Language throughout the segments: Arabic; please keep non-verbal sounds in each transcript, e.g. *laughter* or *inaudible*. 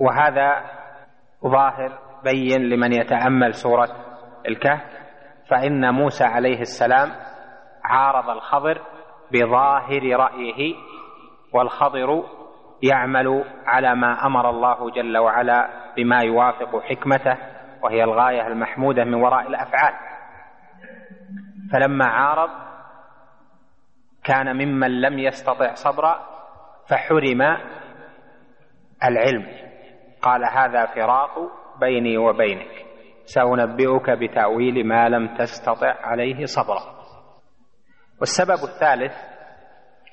وهذا ظاهر بين لمن يتأمل سورة الكهف فإن موسى عليه السلام عارض الخضر بظاهر رأيه والخضر يعمل على ما أمر الله جل وعلا بما يوافق حكمته وهي الغاية المحمودة من وراء الأفعال. فلما عارض كان ممن لم يستطع صبرا فحرم العلم. قال هذا فراق بيني وبينك سأنبئك بتأويل ما لم تستطع عليه صبرا. والسبب الثالث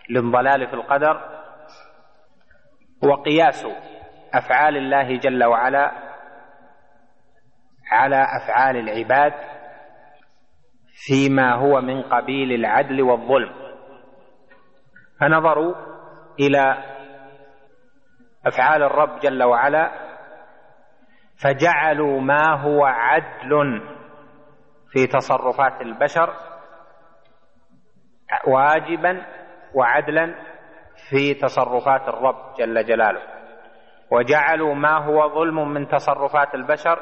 للضلال في القدر هو قياس أفعال الله جل وعلا على أفعال العباد فيما هو من قبيل العدل والظلم. فنظروا إلى أفعال الرب جل وعلا فجعلوا ما هو عدل في تصرفات البشر واجبا وعدلا في تصرفات الرب جل جلاله. وجعلوا ما هو ظلم من تصرفات البشر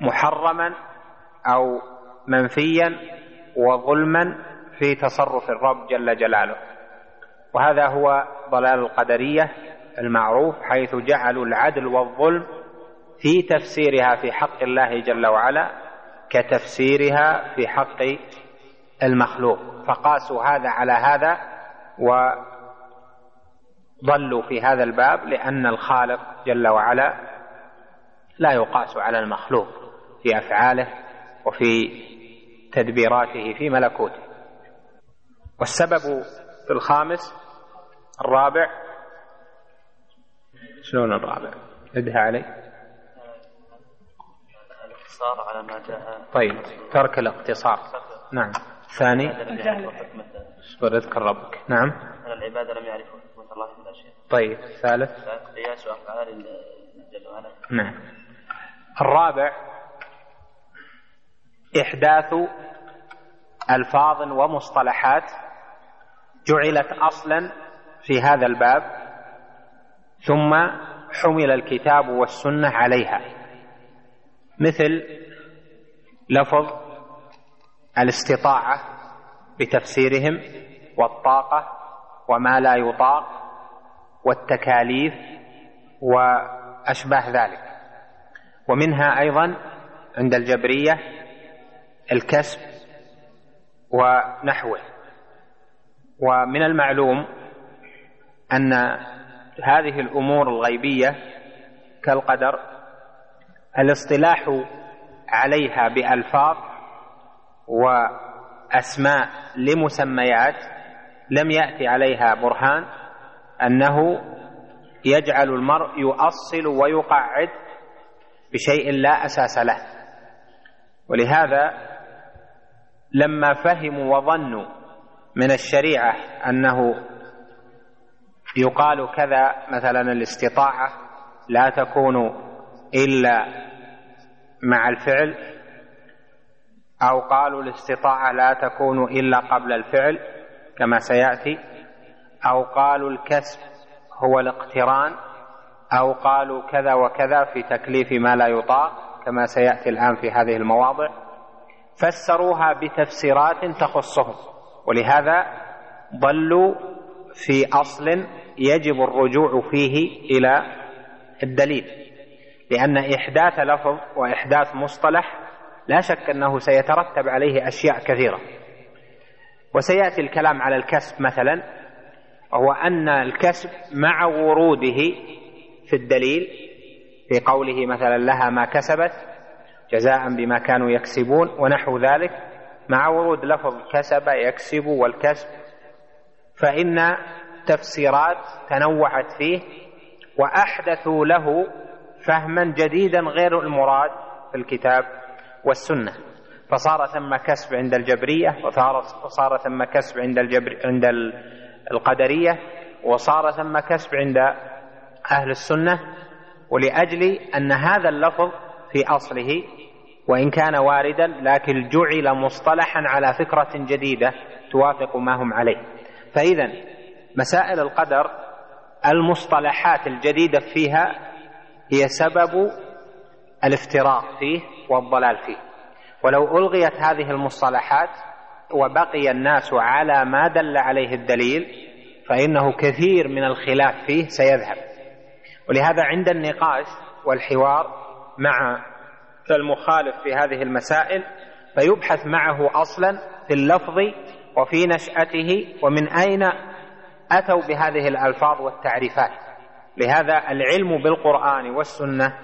محرما أو منفيا وظلما في تصرف الرب جل جلاله. وهذا هو ضلال القدرية المعروف حيث جعلوا العدل والظلم في تفسيرها في حق الله جل وعلا كتفسيرها في حق المخلوق. فقاسوا هذا على هذا وضلوا في هذا الباب لأن الخالق جل وعلا لا يقاس على المخلوق في أفعاله وفي تدبيراته في ملكوته. والسبب في الخامس الرابع شلون الرابع؟ ادها علي. الاقتصار على ما جاء. طيب ترك الاقتصار. نعم. ثاني. اصبر اذكر ربك. نعم. أن العباد لم يعرفوا حكمة الله في الأشياء طيب ثالث قياس أفعال جل وعلا. نعم. الرابع. إحداث ألفاظ ومصطلحات جعلت أصلا في هذا الباب. ثم حمل الكتاب والسنة عليها. مثل لفظ الاستطاعة بتفسيرهم والطاقة وما لا يطاق والتكاليف وأشباه ذلك. ومنها أيضا عند الجبرية الكسب ونحوه. ومن المعلوم أن هذه الأمور الغيبية كالقدر الاصطلاح عليها بألفاظ وأسماء لمسميات لم يأتي عليها برهان أنه يجعل المرء يؤصل ويقعد بشيء لا أساس له. ولهذا لما فهموا وظنوا من الشريعة أنه يقال كذا مثلا الاستطاعة لا تكون إلا مع الفعل أو قالوا الاستطاعة لا تكون إلا قبل الفعل كما سيأتي أو قالوا الكسب هو الاقتران أو قالوا كذا وكذا في تكليف ما لا يطاق كما سيأتي الآن في هذه المواضع. فسروها بتفسيرات تخصهم ولهذا ضلوا في أصل يجب الرجوع فيه إلى الدليل لأن إحداث لفظ وإحداث مصطلح لا شك أنه سيترتب عليه أشياء كثيرة. وسيأتي الكلام على الكسب مثلا وهو أن الكسب مع وروده في الدليل في قوله مثلا لها ما كسبت جزاء بما كانوا يكسبون ونحو ذلك مع ورود لفظ كسب يكسب والكسب فإن تفسيرات تنوعت فيه وأحدثوا له فهما جديدا غير المراد في الكتاب والسنة. فصار ثم كسب عند الجبرية وصار ثم كسب عند الجبر عند القدرية وصار ثم كسب عند أهل السنة. ولأجل أن هذا اللفظ في أصله وإن كان واردا لكن جعل مصطلحا على فكرة جديدة توافق ما هم عليه. فإذا مسائل القدر المصطلحات الجديدة فيها هي سبب الافتراق فيه والضلال فيه. ولو ألغيت هذه المصطلحات وبقي الناس على ما دل عليه الدليل فإنه كثير من الخلاف فيه سيذهب. ولهذا عند النقاش والحوار مع المخالف في هذه المسائل فيبحث معه أصلا في اللفظ وفي نشأته ومن أين أتوا بهذه الألفاظ والتعريفات؟ لهذا العلم بالقرآن والسنة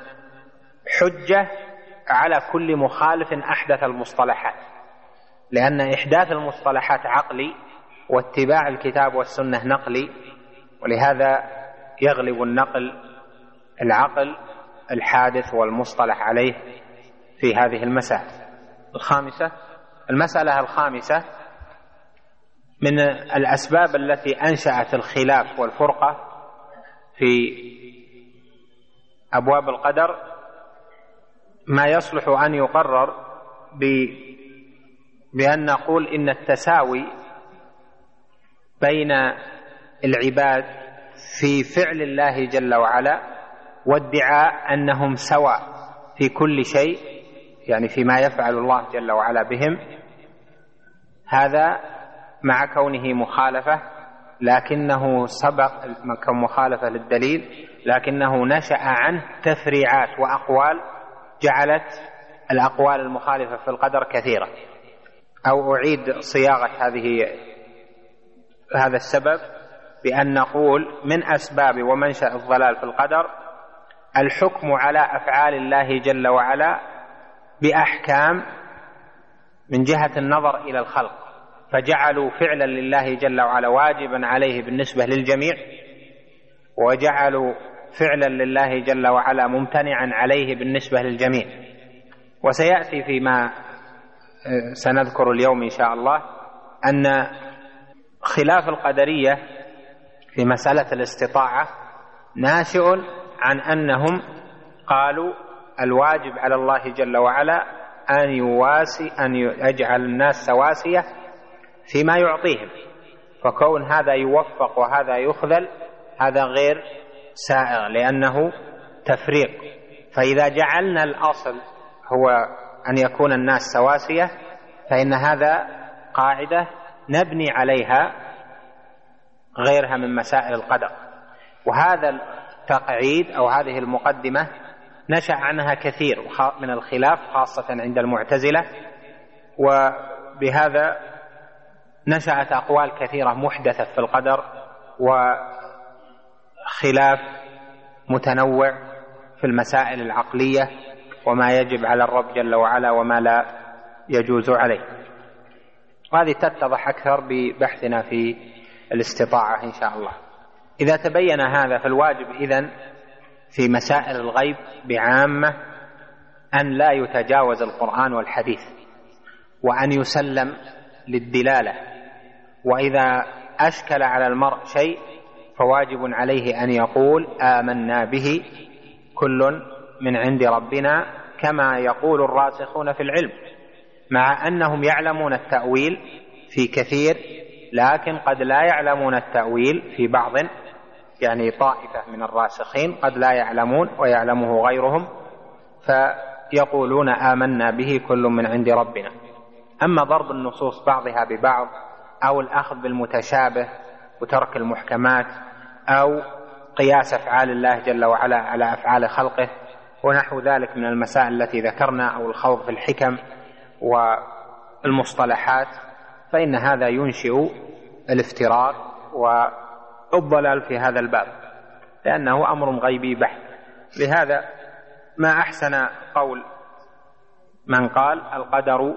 حجة على كل مخالف أحدث المصطلحات. لأن إحداث المصطلحات عقلي واتباع الكتاب والسنة نقلي ولهذا يغلب النقل العقل الحادث والمصطلح عليه في هذه المسائل الخامسة المسألة الخامسة من الأسباب التي أنشأت الخلاف والفرقة في أبواب القدر ما يصلح أن يقرر بأن نقول إن التساوي بين العباد في فعل الله جل وعلا وادعاء أنهم سواء في كل شيء يعني فيما يفعل الله جل وعلا بهم هذا مع كونه مخالفة لكنه سبق كمخالفة للدليل لكنه نشأ عنه تفريعات وأقوال جعلت الأقوال المخالفة في القدر كثيرة. أو أعيد صياغة هذه هذا السبب بأن نقول من أسباب ومنشأ الضلال في القدر الحكم على أفعال الله جل وعلا بأحكام من جهة النظر إلى الخلق. فجعلوا فعلا لله جل وعلا واجبا عليه بالنسبة للجميع وجعلوا فعلا لله جل وعلا ممتنعا عليه بالنسبة للجميع. وسيأتي فيما آه، سنذكر اليوم إن شاء الله أن خلاف القدرية في مسألة الاستطاعة ناشئ عن أنهم قالوا الواجب على الله جل وعلا أن يواسي أن يجعل الناس سواسية فيما يعطيهم. فكون هذا يوفق وهذا يخذل هذا غير سائغ لأنه تفريق. فإذا جعلنا الأصل هو أن يكون الناس سواسية فإن هذا قاعدة نبني عليها غيرها من مسائل القدر. وهذا التقعيد أو هذه المقدمة نشأ عنها كثير من الخلاف خاصة عند المعتزلة. وبهذا نشأت أقوال كثيرة محدثة في القدر وخلاف متنوع في المسائل العقلية وما يجب على الرب جل وعلا وما لا يجوز عليه. وهذه تتضح أكثر ببحثنا في الاستطاعة إن شاء الله. إذا تبين هذا فالواجب إذن في مسائل الغيب بعامة أن لا يتجاوز القرآن والحديث وأن يسلم للدلالة. وإذا أشكل على المرء شيء فواجب عليه أن يقول آمنا به كل من عند ربنا كما يقول الراسخون في العلم مع أنهم يعلمون التأويل في كثير لكن قد لا يعلمون التأويل في بعض يعني طائفة من الراسخين قد لا يعلمون ويعلمه غيرهم فيقولون آمنا به كل من عند ربنا. أما ضرب النصوص بعضها ببعض أو الأخذ بالمتشابه وترك المحكمات أو قياس أفعال الله جل وعلا على أفعال خلقه ونحو ذلك من المسائل التي ذكرنا أو الخوض في الحكم والمصطلحات فإن هذا ينشئ الافتراق والضلال في هذا الباب لأنه أمر غيبي بحت. لهذا ما أحسن قول من قال؟ القدر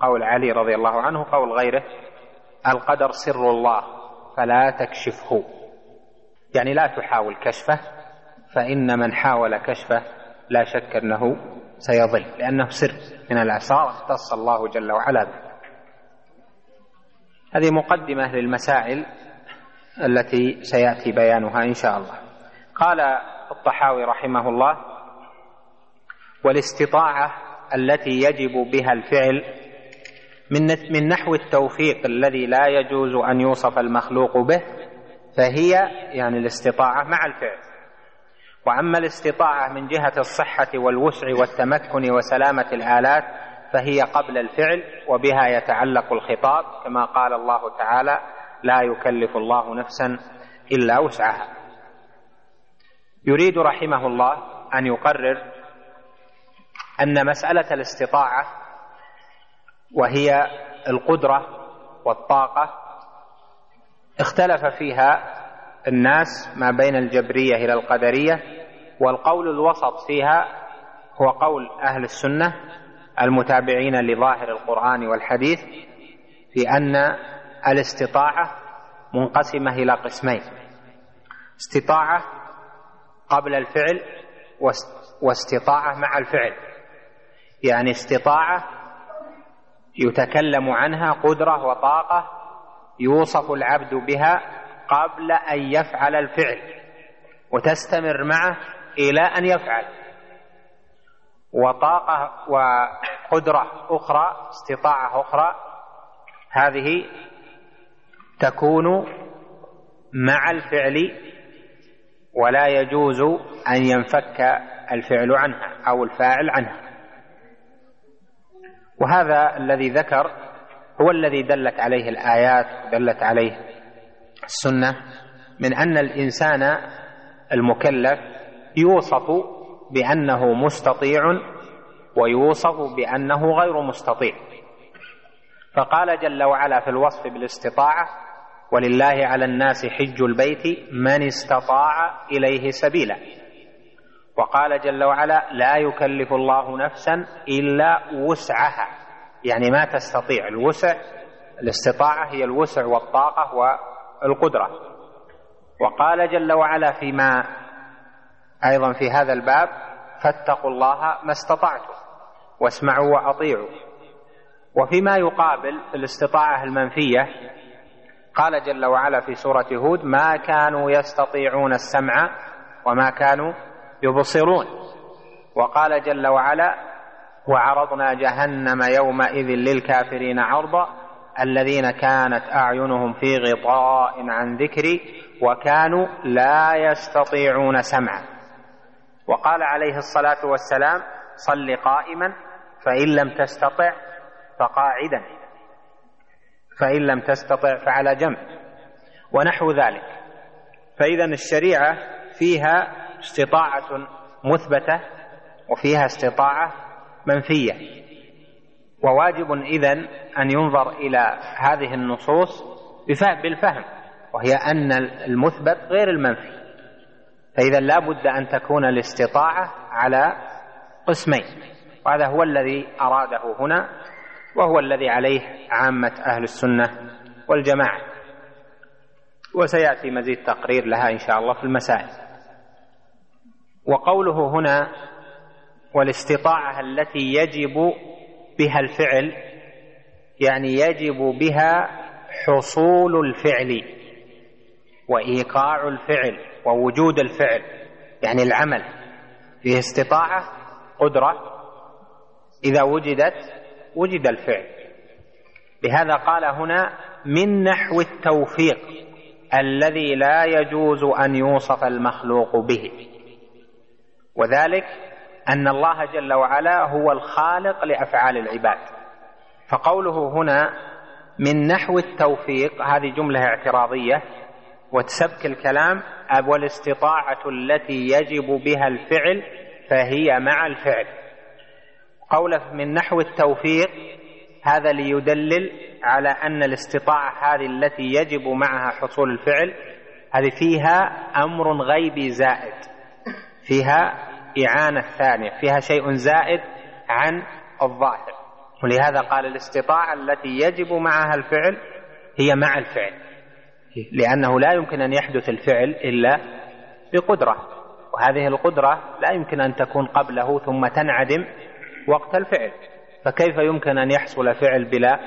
قول علي رضي الله عنه قول غيره. القدر سر الله فلا تكشفه. يعني لا تحاول كشفه فإن من حاول كشفه لا شك أنه سيضل لأنه سر من الأسرار. اختص الله جل وعلا به. هذه مقدمة للمسائل التي سيأتي بيانها إن شاء الله. قال الطحاوي رحمه الله والاستطاعة التي يجب بها الفعل من من نحو التوفيق الذي لا يجوز أن يوصف المخلوق به فهي يعني الاستطاعة مع الفعل. وأما الاستطاعة من جهة الصحة والوسع والتمكن وسلامة الآلات فهي قبل الفعل وبها يتعلق الخطاب كما قال الله تعالى لا يكلف الله نفسا إلا وسعها يريد رحمه الله أن يقرر أن مسألة الاستطاعة وهي القدرة والطاقة. اختلف فيها الناس ما بين الجبرية إلى القدرية والقول الوسط فيها هو قول أهل السنة المتابعين لظاهر القرآن والحديث في أن الاستطاعة منقسمة إلى قسمين استطاعة قبل الفعل واستطاعة مع الفعل. يعني استطاعة يتكلم عنها قدرة وطاقة يوصف العبد بها قبل أن يفعل الفعل وتستمر معه إلى أن يفعل. وطاقة وقدرة أخرى استطاعة أخرى هذه تكون مع الفعل ولا يجوز أن ينفك الفعل عنها أو الفاعل عنها. وهذا الذي ذكر هو الذي دلت عليه الآيات دلت عليه السنة من أن الإنسان المكلف يوصف بأنه مستطيع ويوصف بأنه غير مستطيع. فقال جل وعلا في الوصف بالاستطاعة ولله على الناس حج البيت من استطاع إليه سبيلا. وقال جل وعلا لا يكلف الله نفسا إلا وسعها. يعني ما تستطيع الوسع الاستطاعة هي الوسع والطاقة والقدرة. وقال جل وعلا فيما أيضا في هذا الباب فاتقوا الله ما استطعتم واسمعوا وأطيعوا. وفيما يقابل الاستطاعة المنفية قال جل وعلا في سورة هود ما كانوا يستطيعون السمع وما كانوا يبصرون. وقال جل وعلا وعرضنا جهنم يومئذ للكافرين عرضا الذين كانت أعينهم في غطاء عن ذكري وكانوا لا يستطيعون سمعا. وقال عليه الصلاة والسلام صل قائما فإن لم تستطع فقاعدا فإن لم تستطع فعلى جنب. ونحو ذلك. فاذا الشريعة فيها استطاعة مثبتة وفيها استطاعة منفية. وواجب إذن أن ينظر إلى هذه النصوص بالفهم وهي أن المثبت غير المنفي. فإذا لا بد أن تكون الاستطاعة على قسمين. وهذا هو الذي أراده هنا وهو الذي عليه عامة أهل السنة والجماعة. وسيأتي مزيد تقرير لها إن شاء الله في المسائل. وقوله هنا والاستطاعة التي يجب بها الفعل يعني يجب بها حصول الفعل وإيقاع الفعل ووجود الفعل يعني العمل. فيه استطاعة قدرة إذا وجدت وجد الفعل. لهذا قال هنا من نحو التوفيق الذي لا يجوز أن يوصف المخلوق به. وذلك أن الله جل وعلا هو الخالق لأفعال العباد. فقوله هنا من نحو التوفيق هذه جملة اعتراضية وتسبك الكلام والاستطاعة التي يجب بها الفعل فهي مع الفعل. قوله من نحو التوفيق هذا ليدلل على أن الاستطاعة هذه التي يجب معها حصول الفعل هذه فيها أمر غيبي زائد. فيها إعانة ثانية فيها شيء زائد عن الظاهر. ولهذا قال الاستطاعة التي يجب معها الفعل هي مع الفعل. لأنه لا يمكن أن يحدث الفعل إلا بقدرة. وهذه القدرة لا يمكن أن تكون قبله ثم تنعدم وقت الفعل. فكيف يمكن أن يحصل فعل بلا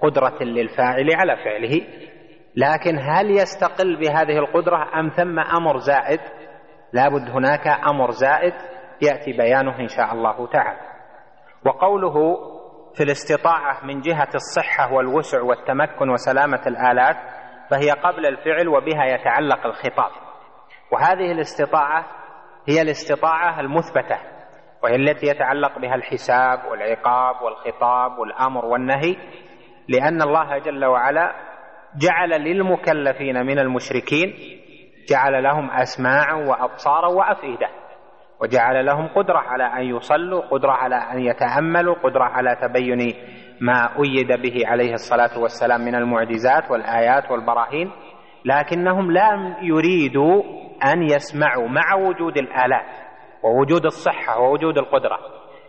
قدرة للفاعل على فعله؟ لكن هل يستقل بهذه القدرة أم ثم أمر زائد؟ لابد هناك أمر زائد يأتي بيانه إن شاء الله تعالى. وقوله في الاستطاعة من جهة الصحة والوسع والتمكن وسلامة الآلات فهي قبل الفعل وبها يتعلق الخطاب. وهذه الاستطاعة هي الاستطاعة المثبتة وهي التي يتعلق بها الحساب والعقاب والخطاب والأمر والنهي لأن الله جل وعلا جعل للمكلفين من المشركين جعل لهم أسماعا وأبصارا وأفئدة وجعل لهم قدرة على أن يصلوا قدرة على أن يتأملوا قدرة على تبين ما أيد به عليه الصلاة والسلام من المعجزات والآيات والبراهين لكنهم لم يريدوا أن يسمعوا مع وجود الآلات ووجود الصحة ووجود القدرة.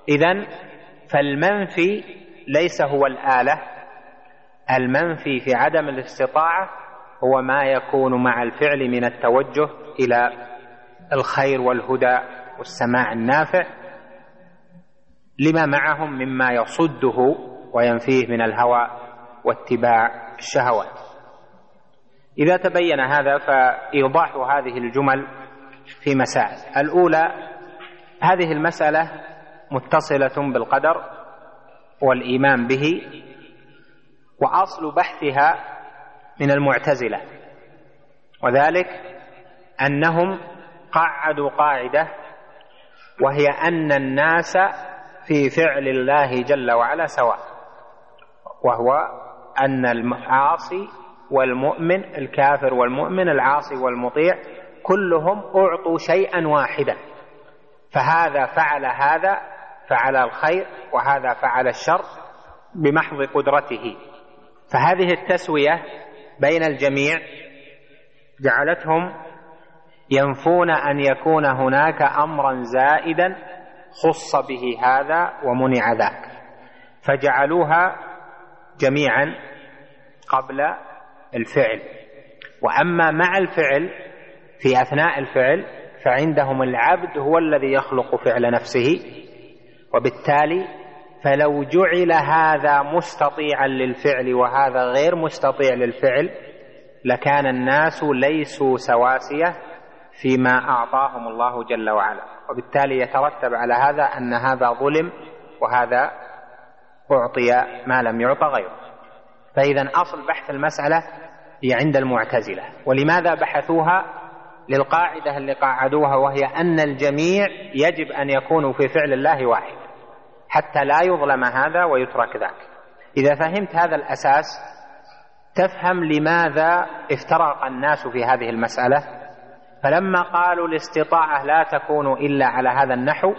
إذا فالمنفي ليس هو الآلة المنفي في عدم الاستطاعة هو ما يكون مع الفعل من التوجه إلى الخير والهدى والسماع النافع لما معهم مما يصده وينفيه من الهوى واتباع الشهوات إذا تبين هذا فإيضاح هذه الجمل في مسائل. الأولى هذه المسألة متصلة بالقدر والإيمان به وأصل بحثها من المعتزلة. وذلك أنهم قعدوا قاعدة وهي أن الناس في فعل الله جل وعلا سواء وهو أن العاصي والمؤمن الكافر والمؤمن العاصي والمطيع كلهم أعطوا شيئا واحدا. فهذا فعل هذا فعل الخير وهذا فعل الشر بمحض قدرته. فهذه التسوية بين الجميع جعلتهم ينفون أن يكون هناك أمرا زائدا خص به هذا ومنع ذاك. فجعلوها جميعا قبل الفعل. وأما مع الفعل في أثناء الفعل فعندهم العبد هو الذي يخلق فعل نفسه وبالتالي فلو جعل هذا مستطيعا للفعل وهذا غير مستطيع للفعل لكان الناس ليسوا سواسية فيما أعطاهم الله جل وعلا. وبالتالي يترتب على هذا أن هذا ظلم وهذا أعطي ما لم يعط غيره. فإذا أصل بحث المسألة هي عند المعتزلة. ولماذا بحثوها؟ للقاعدة اللي قاعدوها وهي أن الجميع يجب أن يكونوا في فعل الله واحد. حتى لا يظلم هذا ويترك ذاك. إذا فهمت هذا الأساس تفهم لماذا افترق الناس في هذه المسألة. فلما قالوا الاستطاعة لا تكون إلا على هذا النحو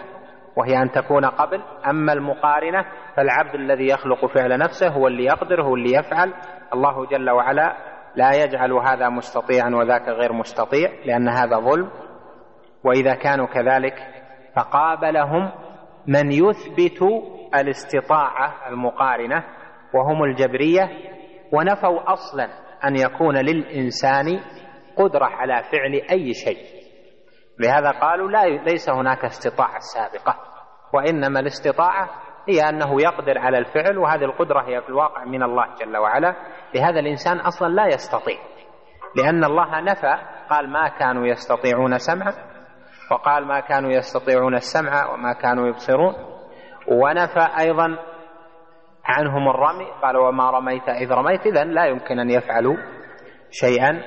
وهي أن تكون قبل أما المقارنة فالعبد الذي يخلق فعل نفسه هو اللي يقدر هو اللي يفعل. الله جل وعلا لا يجعل هذا مستطيعا وذاك غير مستطيع لأن هذا ظلم. وإذا كانوا كذلك فقابلهم من يثبت الاستطاعة المقارنة وهم الجبرية ونفوا أصلا أن يكون للإنسان قدرة على فعل أي شيء. لهذا قالوا لا ليس هناك استطاعة سابقة وإنما الاستطاعة هي أنه يقدر على الفعل وهذه القدرة هي في الواقع من الله جل وعلا. لهذا الإنسان أصلا لا يستطيع لأن الله نفى قال ما كانوا يستطيعون سمعا. وقال ما كانوا يستطيعون السمع وما كانوا يبصرون. ونفى أيضا عنهم الرمي قال وما رميت إذ رميت إذن لا يمكن أن يفعلوا شيئا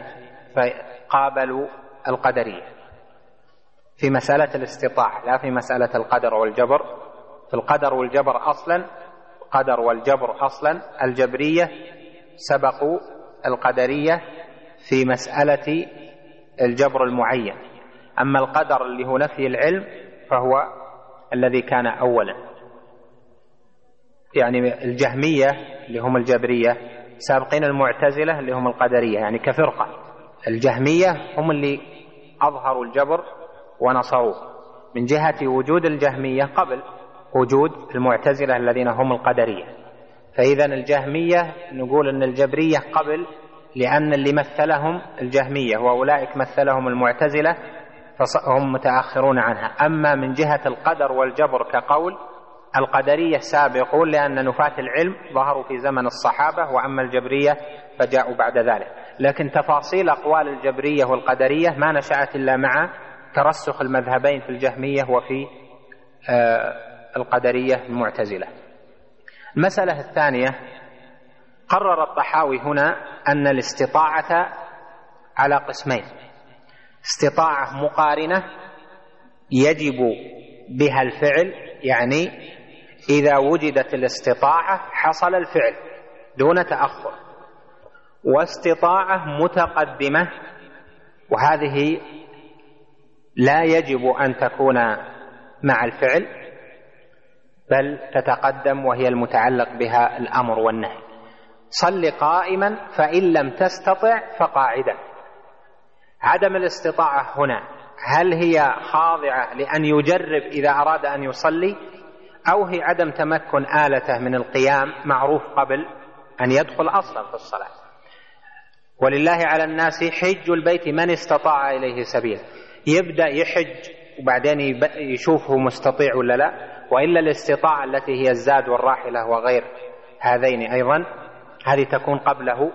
فقابلوا القدرية في مسألة الاستطاعة لا في مسألة القدر والجبر. في القدر والجبر أصلا القدر والجبر أصلا الجبرية سبقوا القدرية في مسألة الجبر المعين. أما القدر اللي هو نفي العلم فهو الذي كان أولا. يعني الجهمية اللي هم الجبرية سابقين المعتزلة اللي هم القدرية يعني كفرقة. الجهمية هم اللي أظهروا الجبر ونصروه. من جهة وجود الجهمية قبل وجود المعتزلة الذين هم القدرية. فإذا الجهمية نقول أن الجبرية قبل لأن اللي مثلهم الجهمية وأولئك مثلهم المعتزلة فهم متأخرون عنها. أما من جهة القدر والجبر كقول القدرية سابقون لأن نفاة العلم ظهروا في زمن الصحابة وأما الجبرية فجاءوا بعد ذلك. لكن تفاصيل أقوال الجبرية والقدرية ما نشأت إلا مع ترسخ المذهبين في الجهمية وفي آه القدرية المعتزلة. المسألة الثانية قرر الطحاوي هنا أن الاستطاعة على قسمين. استطاعة مقارنة يجب بها الفعل يعني إذا وجدت الاستطاعة حصل الفعل دون تأخر. واستطاعة متقدمة وهذه لا يجب أن تكون مع الفعل بل تتقدم وهي المتعلق بها الأمر والنهي. صل قائما فإن لم تستطع فقاعدا عدم الاستطاعة هنا. هل هي خاضعة لأن يجرب إذا أراد أن يصلي؟ أو هي عدم تمكن آلته من القيام معروف قبل أن يدخل أصلا في الصلاة؟ ولله على الناس حج البيت من استطاع إليه سبيلا يبدأ يحج وبعدين يشوفه مستطيع ولا لا؟ وإلا الاستطاعة التي هي الزاد والراحلة وغير هذين أيضا هذه تكون قبله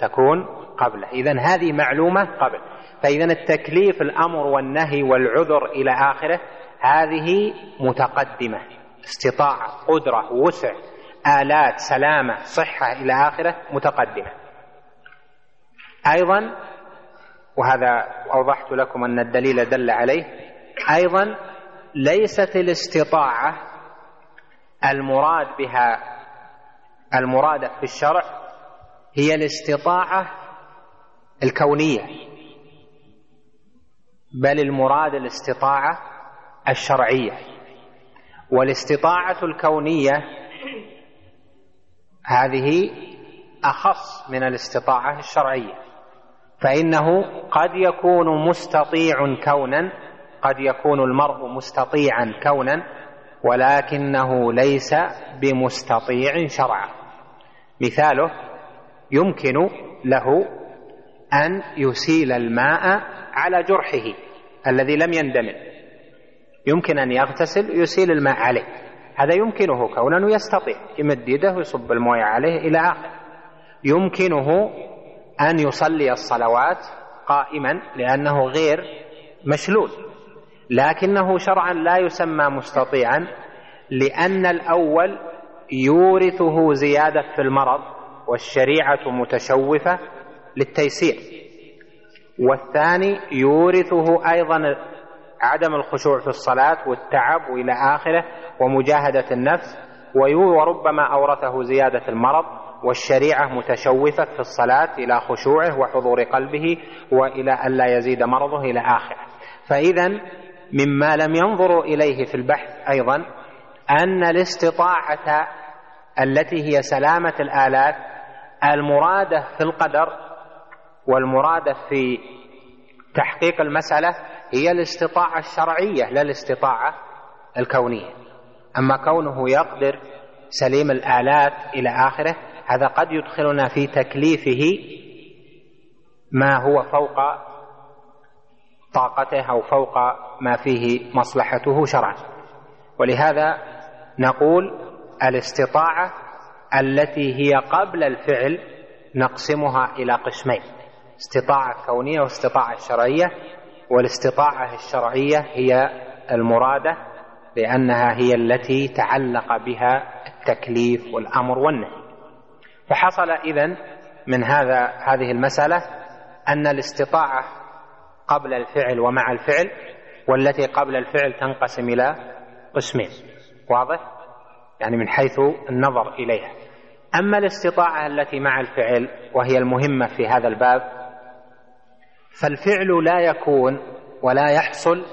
تكون قبله. إذا هذه معلومة قبل. فإذا التكليف الأمر والنهي والعذر إلى آخره هذه متقدمة استطاعة قدرة وسع آلات سلامة صحة إلى آخره متقدمة. أيضا وهذا أوضحت لكم أن الدليل دل عليه أيضا ليست الاستطاعة المراد بها المرادة في الشرع هي الاستطاعة الكونية. بل المراد الاستطاعة الشرعية. والاستطاعة الكونية هذه أخص من الاستطاعة الشرعية. فإنه قد يكون مستطيع كونا قد يكون المرء مستطيعا كونا ولكنه ليس بمستطيع شرعا. مثاله يمكن له أن يسيل الماء على جرحه. الذي لم يندمل يمكن أن يغتسل يسيل الماء عليه. هذا يمكنه كونا يستطيع. يمد يده ويصب الموية عليه إلى آخره. يمكنه أن يصلي الصلوات قائما لأنه غير مشلول. لكنه شرعا لا يسمى مستطيعا لأن الأول يورثه زيادة في المرض والشريعة متشوفة للتيسير. والثاني يورثه أيضا عدم الخشوع في الصلاة والتعب وإلى آخره ومجاهدة النفس وربما أورثه زيادة المرض والشريعة متشوفة في الصلاة إلى خشوعه وحضور قلبه وإلى ألا يزيد مرضه إلى آخره. فإذا مما لم ينظروا إليه في البحث أيضا أن الاستطاعة التي هي سلامة الآلات المرادة في القدر والمرادة في تحقيق المسألة هي الاستطاعة الشرعية لا الاستطاعة الكونية. أما كونه يقدر سليم الآلات إلى آخره هذا قد يدخلنا في تكليفه ما هو فوق طاقته أو فوق ما فيه مصلحته شرعا. ولهذا نقول الاستطاعة التي هي قبل الفعل نقسمها إلى قسمين. استطاعة كونية واستطاعة شرعية والاستطاعة الشرعية هي المرادة لأنها هي التي تعلق بها التكليف والأمر والنهي. فحصل إذن من هذا هذه المسألة أن الاستطاعة قبل الفعل ومع الفعل والتي قبل الفعل تنقسم إلى قسمين. واضح؟ يعني من حيث النظر إليها. أما الاستطاعة التي مع الفعل وهي المهمة في هذا الباب فالفعل لا يكون ولا يحصل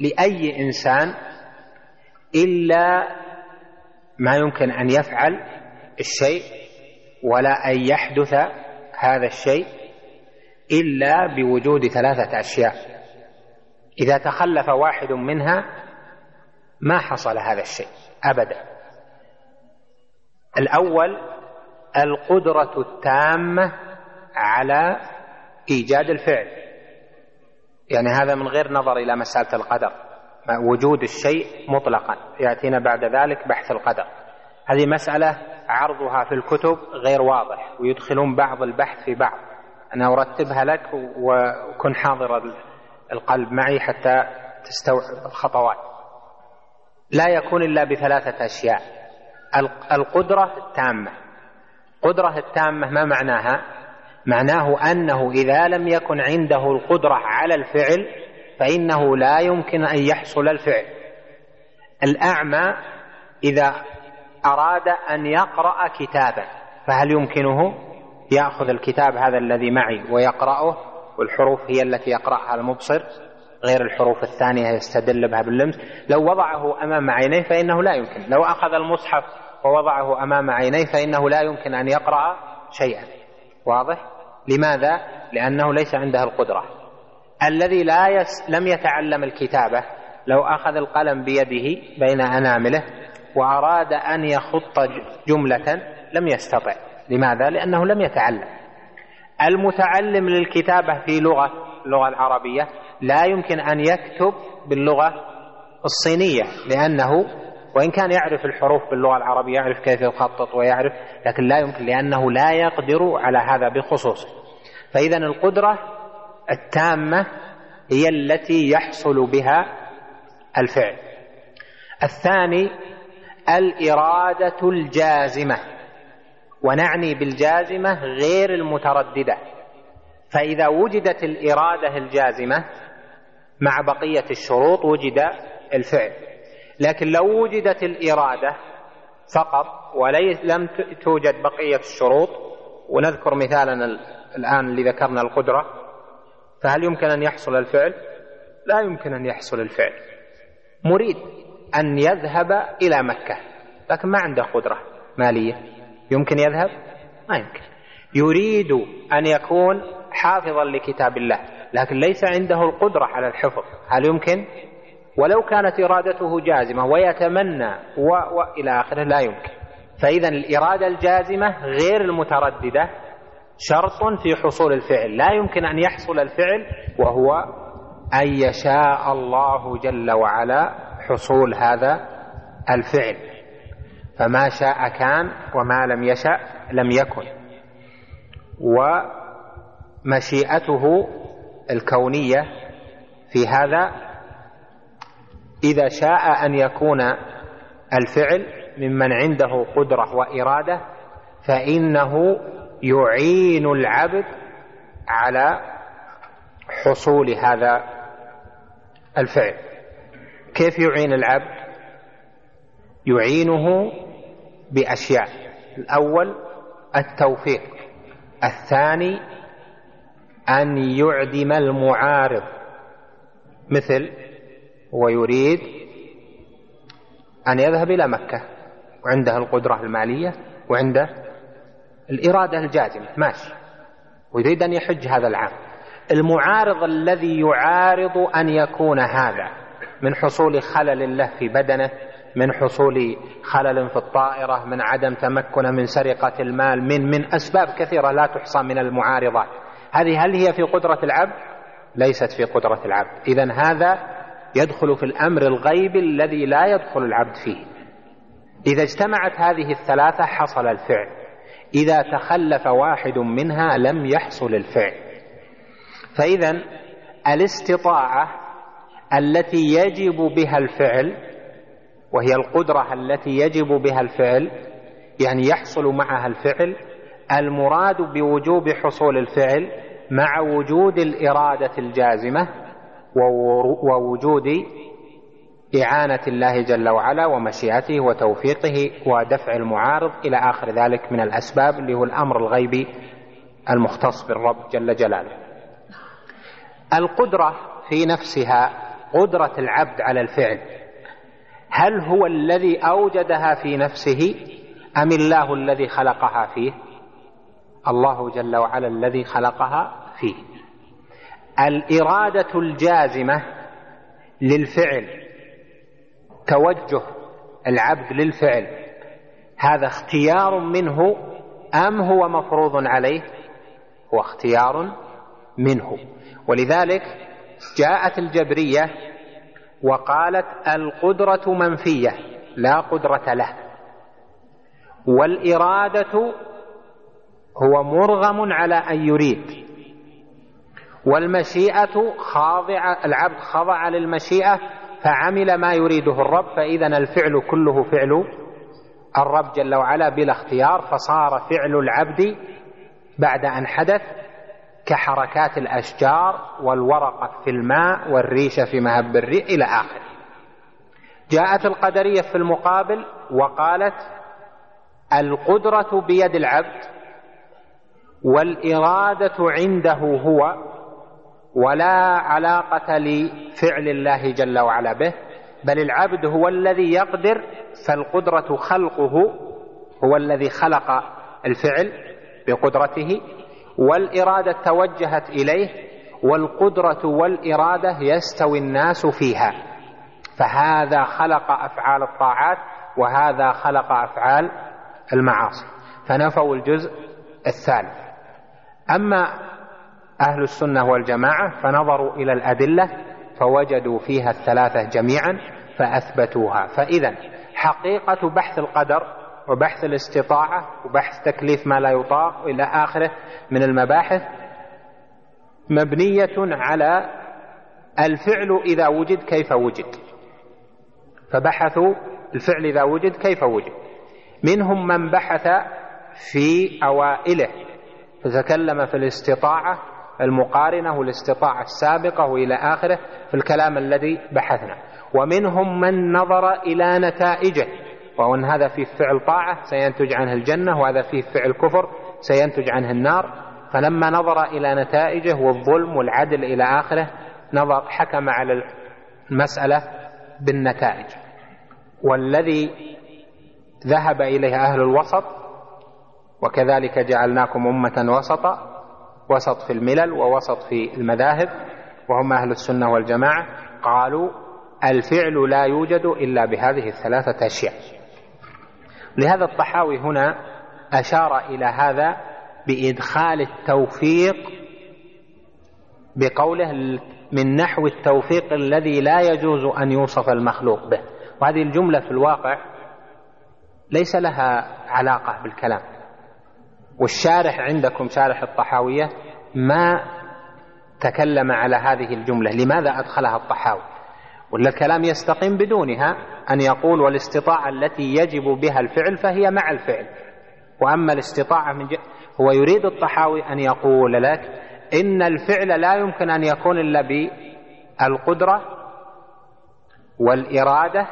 لأي إنسان إلا ما يمكن أن يفعل الشيء ولا أن يحدث هذا الشيء إلا بوجود ثلاثة أشياء. إذا تخلف واحد منها ما حصل هذا الشيء أبدا. الأول القدرة التامة على إيجاد الفعل. يعني هذا من غير نظر إلى مسألة القدر. وجود الشيء مطلقا. يأتينا بعد ذلك بحث القدر. هذه مسألة عرضها في الكتب غير واضح ويدخلون بعض البحث في بعض. أنا أرتبها لك وكن حاضر القلب معي حتى تستوعب الخطوات. لا يكون إلا بثلاثة أشياء. القدرة التامة. القدرة التامة ما معناها؟ معناه أنه إذا لم يكن عنده القدرة على الفعل فإنه لا يمكن أن يحصل الفعل. الأعمى إذا أراد أن يقرأ كتابا فهل يمكنه؟ يأخذ الكتاب هذا الذي معي ويقرأه والحروف هي التي يقرأها المبصر غير الحروف الثانية يستدل بها باللمس. لو وضعه أمام عينيه فإنه لا يمكن. لو أخذ المصحف ووضعه أمام عينيه فإنه لا يمكن أن يقرأ شيئا. واضح؟ لماذا؟ لأنه ليس عنده القدرة. الذي لا يس لم يتعلم الكتابة لو أخذ القلم بيده بين أنامله وأراد أن يخط جملة لم يستطع. لماذا؟ لأنه لم يتعلم. المتعلم للكتابة في لغة اللغة العربية لا يمكن أن يكتب باللغة الصينية لأنه وإن كان يعرف الحروف باللغة العربية يعرف كيف يخطط ويعرف لكن لا يمكن لأنه لا يقدر على هذا بخصوص فإذا القدرة التامة هي التي يحصل بها الفعل. الثاني الإرادة الجازمة. ونعني بالجازمة غير المترددة. فإذا وجدت الإرادة الجازمة مع بقية الشروط وجد الفعل. لكن لو وجدت الإرادة فقط ولم توجد بقية الشروط ونذكر مثالا الآن اللي ذكرنا القدرة فهل يمكن أن يحصل الفعل؟ لا يمكن أن يحصل الفعل مريد أن يذهب إلى مكة لكن ما عنده قدرة مالية يمكن يذهب؟ ما يمكن يريد أن يكون حافظا لكتاب الله لكن ليس عنده القدرة على الحفظ هل يمكن؟ ولو كانت إرادته جازمة ويتمنى و... وإلى آخره لا يمكن. فإذا الإرادة الجازمة غير المترددة شرط في حصول الفعل. لا يمكن أن يحصل الفعل وهو أن يشاء الله جل وعلا حصول هذا الفعل. فما شاء كان وما لم يشأ لم يكن. ومشيئته الكونية في هذا إذا شاء أن يكون الفعل ممن عنده قدرة وإرادة فإنه يعين العبد على حصول هذا الفعل. كيف يعين العبد؟ يعينه بأشياء. الأول التوفيق الثاني أن يعدم المعارض. مثل ويريد أن يذهب إلى مكة وعنده القدرة المالية وعنده الإرادة الجازمة ماشي. ويريد أن يحج هذا العام. المعارض الذي يعارض أن يكون هذا من حصول خلل له في بدنه من حصول خلل في الطائرة من عدم تمكنه من سرقة المال من من أسباب كثيرة لا تحصى من المعارضات. هذه هل هي في قدرة العبد؟ ليست في قدرة العبد. إذا هذا يدخل في الأمر الغيب الذي لا يدخل العبد فيه. إذا اجتمعت هذه الثلاثة حصل الفعل. إذا تخلف واحد منها لم يحصل الفعل. فإذا الاستطاعة التي يجب بها الفعل وهي القدرة التي يجب بها الفعل يعني يحصل معها الفعل المراد بوجوب حصول الفعل مع وجود الإرادة الجازمة ووجود إعانة الله جل وعلا ومشيئته وتوفيقه ودفع المعارض إلى آخر ذلك من الأسباب اللي هو الأمر الغيبي المختص بالرب جل جلاله. القدرة في نفسها قدرة العبد على الفعل. هل هو الذي أوجدها في نفسه أم الله الذي خلقها فيه؟ الله جل وعلا الذي خلقها فيه. الإرادة الجازمة للفعل توجه العبد للفعل. هذا اختيار منه أم هو مفروض عليه؟ هو اختيار منه. ولذلك جاءت الجبرية وقالت القدرة منفية لا قدرة له. والإرادة هو مرغم على أن يريد. والمشيئة خاضعة العبد خضع للمشيئة فعمل ما يريده الرب فإذا الفعل كله فعل الرب جل وعلا بلا اختيار فصار فعل العبد بعد أن حدث كحركات الأشجار والورقة في الماء والريشة في مهب الريح إلى آخره. جاءت القدرية في المقابل وقالت القدرة بيد العبد والإرادة عنده هو ولا علاقة لفعل الله جل وعلا به بل العبد هو الذي يقدر فالقدرة خلقه هو الذي خلق الفعل بقدرته والإرادة توجهت إليه والقدرة والإرادة يستوي الناس فيها. فهذا خلق أفعال الطاعات وهذا خلق أفعال المعاصي. فنفوا الجزء الثالث. أما أهل السنة والجماعة فنظروا إلى الأدلة فوجدوا فيها الثلاثة جميعا فأثبتوها. فإذا حقيقة بحث القدر وبحث الاستطاعة وبحث تكليف ما لا يطاق إلى آخره من المباحث مبنية على الفعل إذا وجد كيف وجد. فبحثوا الفعل إذا وجد كيف وجد. منهم من بحث في أوائله فتكلم في الاستطاعة المقارنة والاستطاعة السابقة وإلى آخره في الكلام الذي بحثنا. ومنهم من نظر إلى نتائجه وأن هذا فيه فعل طاعة سينتج عنه الجنة وهذا فيه فعل كفر سينتج عنه النار. فلما نظر إلى نتائجه والظلم والعدل إلى آخره نظر حكم على المسألة بالنتائج. والذي ذهب إليه أهل الوسط وكذلك جعلناكم أمة وسطا وسط في الملل ووسط في المذاهب وهم أهل السنة والجماعة. قالوا الفعل لا يوجد إلا بهذه الثلاثة أشياء. لهذا الطحاوي هنا أشار إلى هذا بإدخال التوفيق بقوله من نحو التوفيق الذي لا يجوز أن يوصف المخلوق به. وهذه الجملة في الواقع ليس لها علاقة بالكلام. والشارح عندكم شارح الطحاوية ما تكلم على هذه الجملة لماذا أدخلها الطحاوي؟ ولا الكلام يستقيم بدونها أن يقول والاستطاعة التي يجب بها الفعل فهي مع الفعل. وأما الاستطاعة من ج... هو يريد الطحاوي أن يقول لك إن الفعل لا يمكن أن يكون إلا بالقدرة والإرادة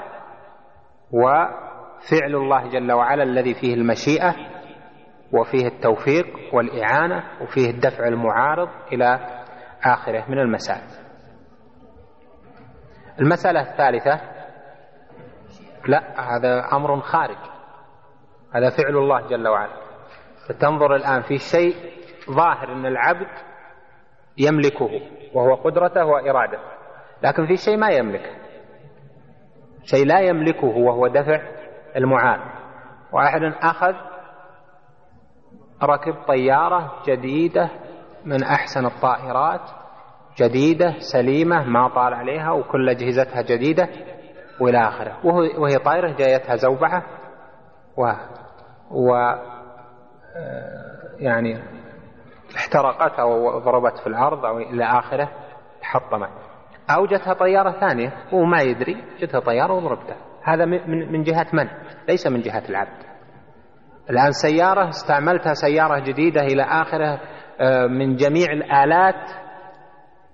وفعل الله جل وعلا الذي فيه المشيئة وفيه التوفيق والإعانة وفيه الدفع المعارض إلى آخره من المسائل. المسألة الثالثة لا هذا أمر خارج. هذا فعل الله جل وعلا. فتنظر الآن في شيء ظاهر أن العبد يملكه وهو قدرته وإرادته لكن في شيء ما يملكه شيء لا يملكه وهو دفع المعارض. وأحد أخذ ركب طيارة جديدة من أحسن الطائرات جديدة سليمة ما طال عليها وكل أجهزتها جديدة وإلى آخره. وهي طائرة جايتها زوبعة و, و يعني احترقت أو ضربت في الأرض أو إلى آخره حطمت. أو جتها طيارة ثانية هو ما يدري جتها طيارة وضربتها. هذا من جهة من؟ ليس من جهة العبد. الآن سيارة استعملتها سيارة جديدة إلى آخره آه، من جميع الآلات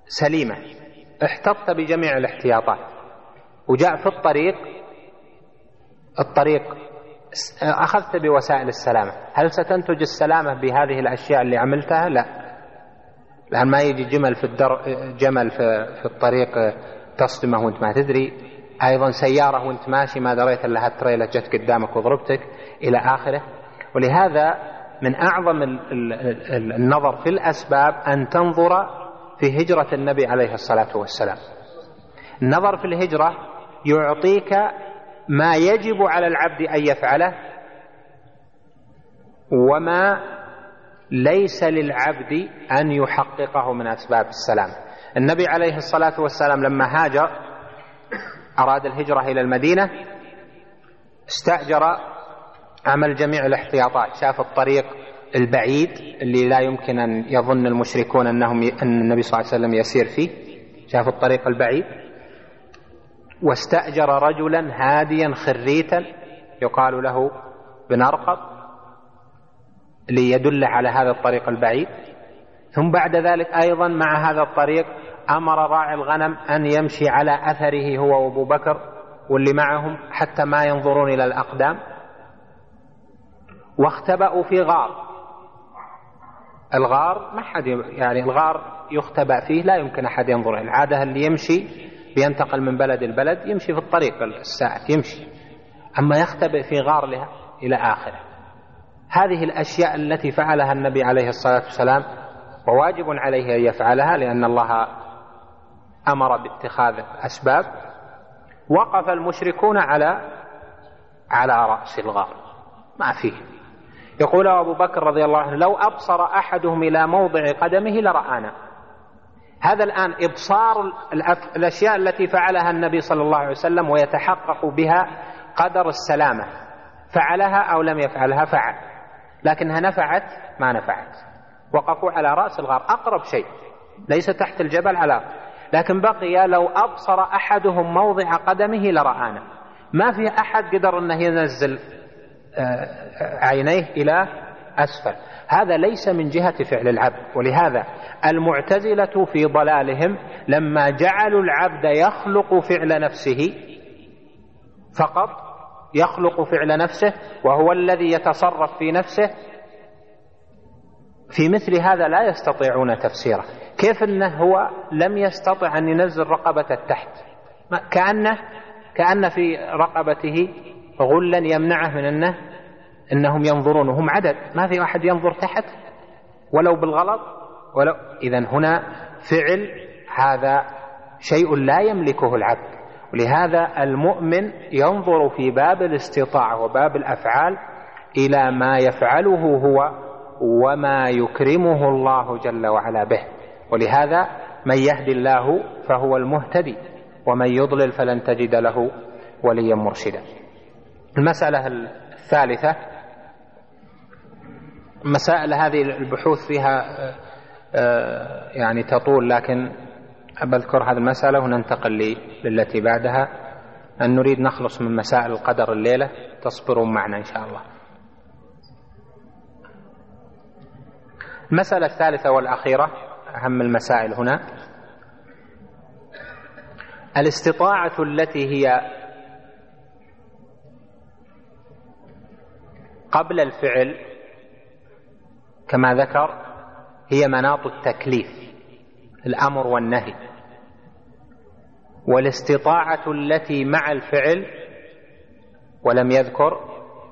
سليمة. احتطت بجميع الاحتياطات. وجاء في الطريق الطريق أخذت بوسائل السلامة. هل ستنتج السلامة بهذه الأشياء اللي عملتها؟ لا. الآن ما يجي جمل في الدر جمل في, في الطريق تصدمه وانت ما تدري. أيضا سيارة وانت ماشي ما دريت إلا هالتريلة جت قدامك وضربتك إلى آخره. ولهذا من أعظم النظر في الأسباب أن تنظر في هجرة النبي عليه الصلاة والسلام. النظر في الهجرة يعطيك ما يجب على العبد أن يفعله وما ليس للعبد أن يحققه من أسباب السلام. النبي عليه الصلاة والسلام لما هاجر أراد الهجرة إلى المدينة استأجر عمل جميع الاحتياطات؟ شاف الطريق البعيد اللي لا يمكن أن يظن المشركون أنهم أن النبي صلى الله عليه وسلم يسير فيه. شاف الطريق البعيد. واستأجر رجلا هاديا خريتا يقال له بن أرقب ليدل على هذا الطريق البعيد. ثم بعد ذلك أيضا مع هذا الطريق أمر راعي الغنم أن يمشي على أثره هو وأبو بكر واللي معهم حتى ما ينظرون إلى الأقدام. واختبأوا في غار. الغار ما حد يعني الغار يختبأ فيه لا يمكن أحد ينظر العادة اللي يمشي بينتقل من بلد البلد يمشي في الطريق الساعة يمشي. أما يختبئ في غار لها إلى آخره. هذه الأشياء التي فعلها النبي عليه الصلاة والسلام وواجب عليه أن يفعلها لأن الله أمر باتخاذ أسباب وقف المشركون على على رأس الغار. ما فيه. يقول أبو بكر رضي الله عنه لو أبصر أحدهم إلى موضع قدمه لرآنا. هذا الآن إبصار الأشياء التي فعلها النبي صلى الله عليه وسلم ويتحقق بها قدر السلامة. فعلها أو لم يفعلها فعل. لكنها نفعت ما نفعت. وقفوا على رأس الغار. أقرب شيء. ليس تحت الجبل على لكن بقي لو أبصر أحدهم موضع قدمه لرآنا. ما في أحد قدر أنه ينزل عينيه إلى أسفل. هذا ليس من جهة فعل العبد ولهذا المعتزلة في ضلالهم لما جعلوا العبد يخلق فعل نفسه فقط يخلق فعل نفسه وهو الذي يتصرف في نفسه في مثل هذا لا يستطيعون تفسيره. كيف إنه هو لم يستطع أن ينزل رقبة التحت؟ كأنه كأن في رقبته غلا يمنعه من انه إنهم ينظرون وهم عدد. ما في أحد ينظر تحت؟ ولو بالغلط ولو. اذا هنا فعل هذا شيء لا يملكه العبد. ولهذا المؤمن ينظر في باب الاستطاعة وباب الأفعال إلى ما يفعله هو وما يكرمه الله جل وعلا به. ولهذا من يهدي الله فهو المهتدي ومن يضلل فلن تجد له وليا مرشدا. المسألة الثالثة مسائل هذه البحوث فيها آه، يعني تطول لكن بذكر هذه المسألة وننتقل للتي بعدها. أن نريد نخلص من مسائل القدر الليلة تصبرون معنا إن شاء الله. المسألة الثالثة والأخيرة أهم المسائل هنا. الاستطاعة التي هي قبل الفعل كما ذكر هي مناط التكليف الأمر والنهي. والاستطاعة التي مع الفعل ولم يذكر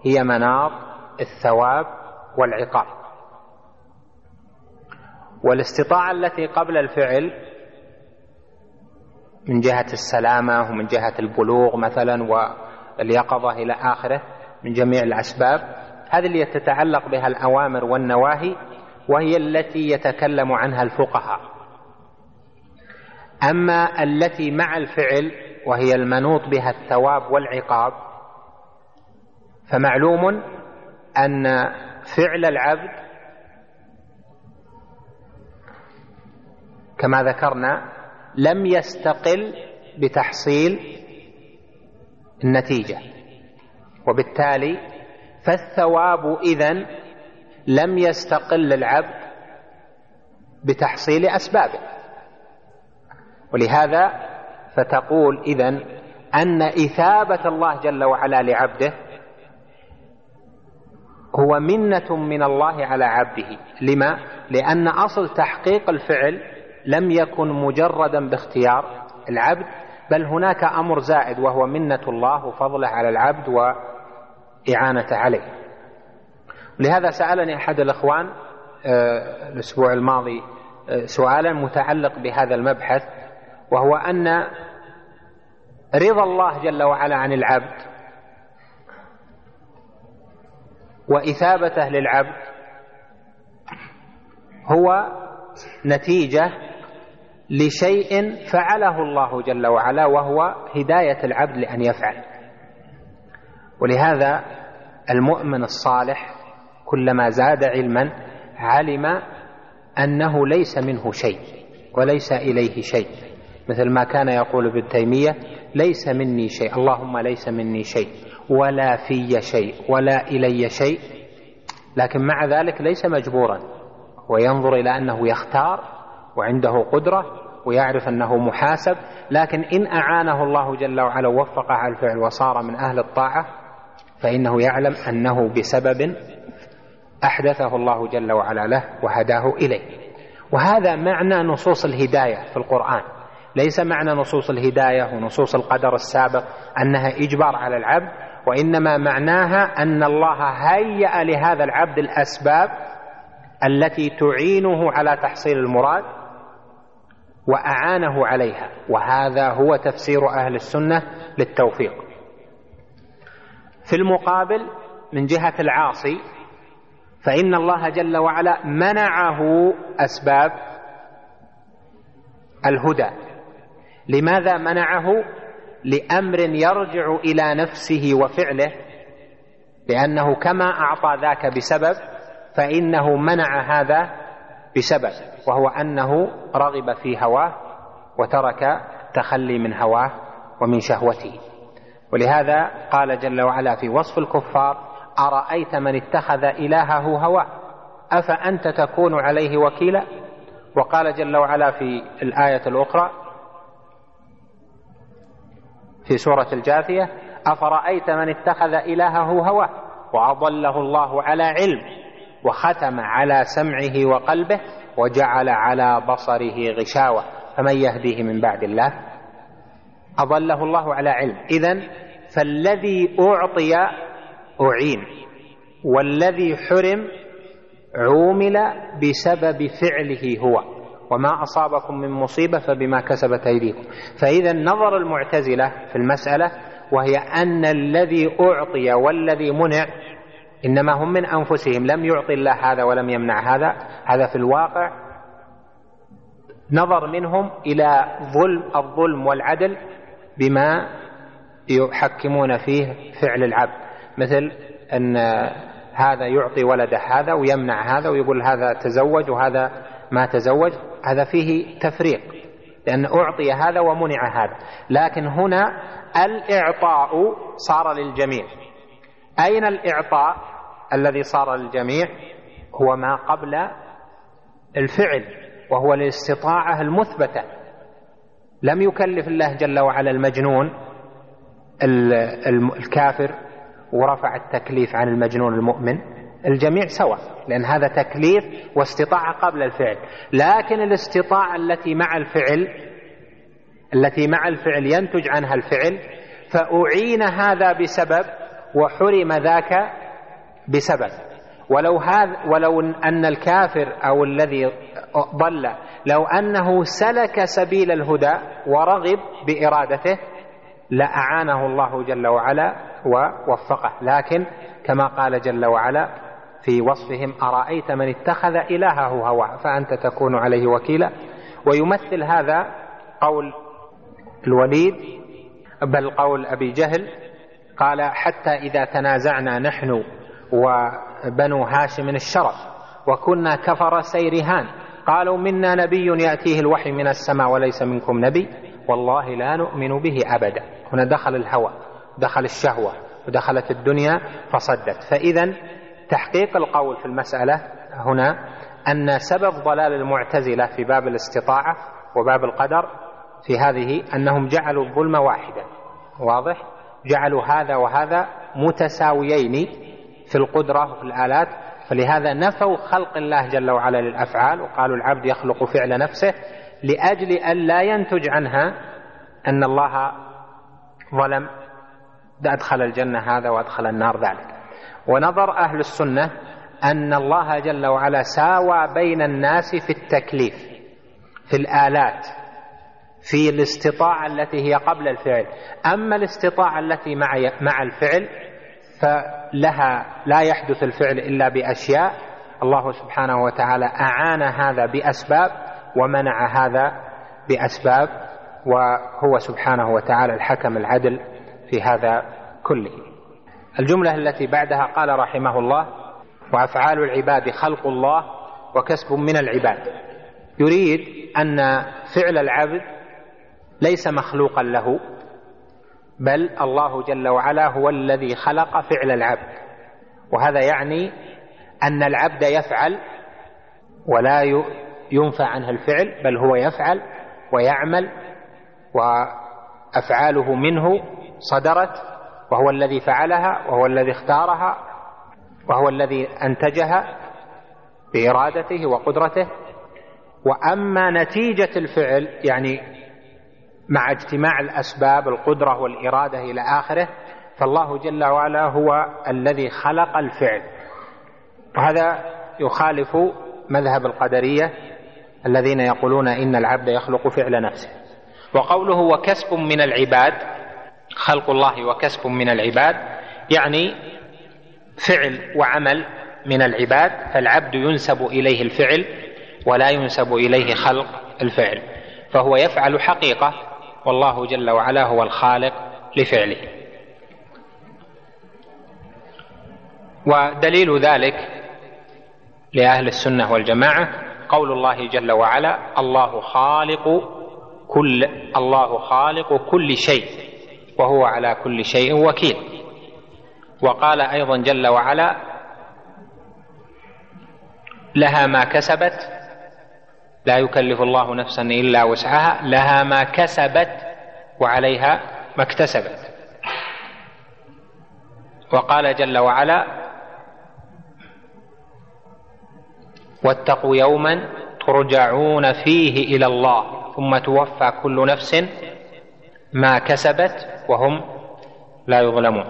هي مناط الثواب والعقاب. والاستطاعة التي قبل الفعل من جهة السلامة ومن جهة البلوغ مثلا واليقظة إلى آخره من جميع الأسباب هذه اللي تتعلق بها الأوامر والنواهي وهي التي يتكلم عنها الفقهاء. أما التي مع الفعل وهي المنوط بها الثواب والعقاب فمعلوم أن فعل العبد كما ذكرنا لم يستقل بتحصيل النتيجة. وبالتالي فالثواب إذن لم يستقل العبد بتحصيل أسبابه ولهذا فتقول إذن أن إثابة الله جل وعلا لعبده هو منة من الله على عبده لما؟ لأن أصل تحقيق الفعل لم يكن مجردا باختيار العبد بل هناك أمر زائد وهو منة الله وفضله على العبد و إعانة عليه. لهذا سألني أحد الإخوان آه، الأسبوع الماضي آه، سؤالا متعلق بهذا المبحث وهو أن رضا الله جل وعلا عن العبد وإثابته للعبد هو نتيجة لشيء فعله الله جل وعلا وهو هداية العبد لأن يفعل. ولهذا المؤمن الصالح كلما زاد علما علم أنه ليس منه شيء وليس إليه شيء. مثل ما كان يقول ابن تيمية ليس مني شيء. اللهم ليس مني شيء. ولا في شيء. ولا إلي شيء. لكن مع ذلك ليس مجبورا. وينظر إلى أنه يختار وعنده قدرة ويعرف أنه محاسب. لكن إن أعانه الله جل وعلا ووفقه على الفعل وصار من أهل الطاعة فإنه يعلم أنه بسبب أحدثه الله جل وعلا له وهداه إليه. وهذا معنى نصوص الهداية في القرآن. ليس معنى نصوص الهداية ونصوص القدر السابق أنها إجبار على العبد وإنما معناها أن الله هيأ لهذا العبد الأسباب التي تعينه على تحصيل المراد وأعانه عليها. وهذا هو تفسير أهل السنة للتوفيق. في المقابل من جهة العاصي فإن الله جل وعلا منعه أسباب الهدى. لماذا منعه؟ لأمر يرجع إلى نفسه وفعله لأنه كما أعطى ذاك بسبب فإنه منع هذا بسبب وهو أنه رغب في هواه وترك تخلي من هواه ومن شهوته. ولهذا قال جل وعلا في وصف الكفار أرأيت من اتخذ إلهه هواه أفأنت تكون عليه وكيلا؟ وقال جل وعلا في الآية الأخرى في سورة الجاثية أفرأيت من اتخذ إلهه هواه وأضله الله على علم وختم على سمعه وقلبه وجعل على بصره غشاوة فمن يهديه من بعد الله؟ أضله الله على علم. إذن فالذي أعطي أعين والذي حرم عومل بسبب فعله هو وما أصابكم من مصيبة فبما كسبت أيديكم. فإذا نظر المعتزلة في المسألة وهي أن الذي أعطي والذي منع إنما هم من أنفسهم. لم يعطي الله هذا ولم يمنع هذا. هذا في الواقع نظر منهم إلى ظلم الظلم والعدل بما يحكمون فيه فعل العبد. مثل أن هذا يعطي ولده هذا ويمنع هذا ويقول هذا تزوج وهذا ما تزوج هذا فيه تفريق لأن أعطي هذا ومنع هذا. لكن هنا الإعطاء صار للجميع. أين الإعطاء الذي صار للجميع؟ هو ما قبل الفعل وهو الاستطاعة المثبتة. لم يكلف الله جل وعلا المجنون الكافر ورفع التكليف عن المجنون المؤمن. الجميع سواء لأن هذا تكليف واستطاعة قبل الفعل. لكن الاستطاعة التي مع الفعل التي مع الفعل ينتج عنها الفعل فأعين هذا بسبب وحرم ذاك بسبب. ولو هذا ولو أن الكافر أو الذي ضل لو أنه سلك سبيل الهدى ورغب بإرادته لأعانه الله جل وعلا ووفقه. لكن كما قال جل وعلا في وصفهم أرأيت من اتخذ إلهه هوى فأنت تكون عليه وكيلا. ويمثل هذا قول الوليد بل قول أبي جهل قال حتى إذا تنازعنا نحن وبنو هاشم الشرف وكنا كفر سيرهان قالوا منا نبي يأتيه الوحي من السماء وليس منكم نبي. والله لا نؤمن به أبدا. هنا دخل الهوى دخل الشهوة ودخلت الدنيا فصدت. فإذا تحقيق القول في المسألة هنا أن سبب ضلال المعتزلة في باب الاستطاعة وباب القدر في هذه أنهم جعلوا الظلم واحدا. واضح؟ جعلوا هذا وهذا متساويين في القدرة وفي الآلات فلهذا نفوا خلق الله جل وعلا للأفعال وقالوا العبد يخلق فعل نفسه لأجل أن لا ينتج عنها أن الله ظلم أدخل الجنة هذا وأدخل النار ذلك. ونظر أهل السنة أن الله جل وعلا ساوى بين الناس في التكليف في الآلات في الاستطاعة التي هي قبل الفعل. أما الاستطاعة التي مع مع الفعل فلها لا يحدث الفعل إلا بأشياء. الله سبحانه وتعالى أعان هذا بأسباب ومنع هذا بأسباب وهو سبحانه وتعالى الحكم العدل في هذا كله. الجملة التي بعدها قال رحمه الله وأفعال العباد خلق الله وكسب من العباد. يريد أن فعل العبد ليس مخلوقا له بل الله جل وعلا هو الذي خلق فعل العبد. وهذا يعني أن العبد يفعل ولا ينفى عنها الفعل بل هو يفعل ويعمل وأفعاله منه صدرت وهو الذي فعلها وهو الذي اختارها وهو الذي أنتجها بإرادته وقدرته. وأما نتيجة الفعل يعني مع اجتماع الأسباب القدرة والإرادة إلى آخره فالله جل وعلا هو الذي خلق الفعل. وهذا يخالف مذهب القدرية الذين يقولون إن العبد يخلق فعل نفسه. وقوله وكسب من العباد خلق الله وكسب من العباد يعني فعل وعمل من العباد فالعبد ينسب إليه الفعل ولا ينسب إليه خلق الفعل. فهو يفعل حقيقة والله جل وعلا هو الخالق لفعله. ودليل ذلك لأهل السنة والجماعة قول الله جل وعلا الله خالق كل الله خالق كل شيء وهو على كل شيء وكيل وقال أيضا جل وعلا لها ما كسبت لا يكلف الله نفسا إلا وسعها لها ما كسبت وعليها ما اكتسبت. وقال جل وعلا واتقوا يوما ترجعون فيه إلى الله ثم توفى كل نفس ما كسبت وهم لا يظلمون.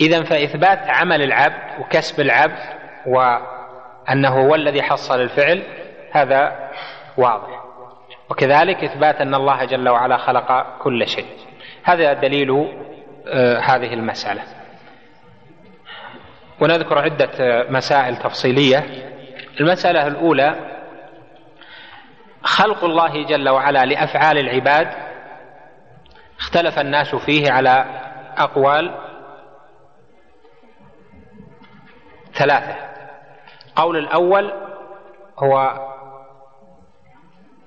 اذا فإثبات عمل العبد وكسب العبد وأنه هو الذي حصل الفعل هذا واضح. وكذلك إثبات أن الله جل وعلا خلق كل شيء. هذا دليل آه، هذه المسألة. ونذكر عدة مسائل تفصيلية. المسألة الأولى خلق الله جل وعلا لأفعال العباد. اختلف الناس فيه على أقوال ثلاثة. قول الأول هو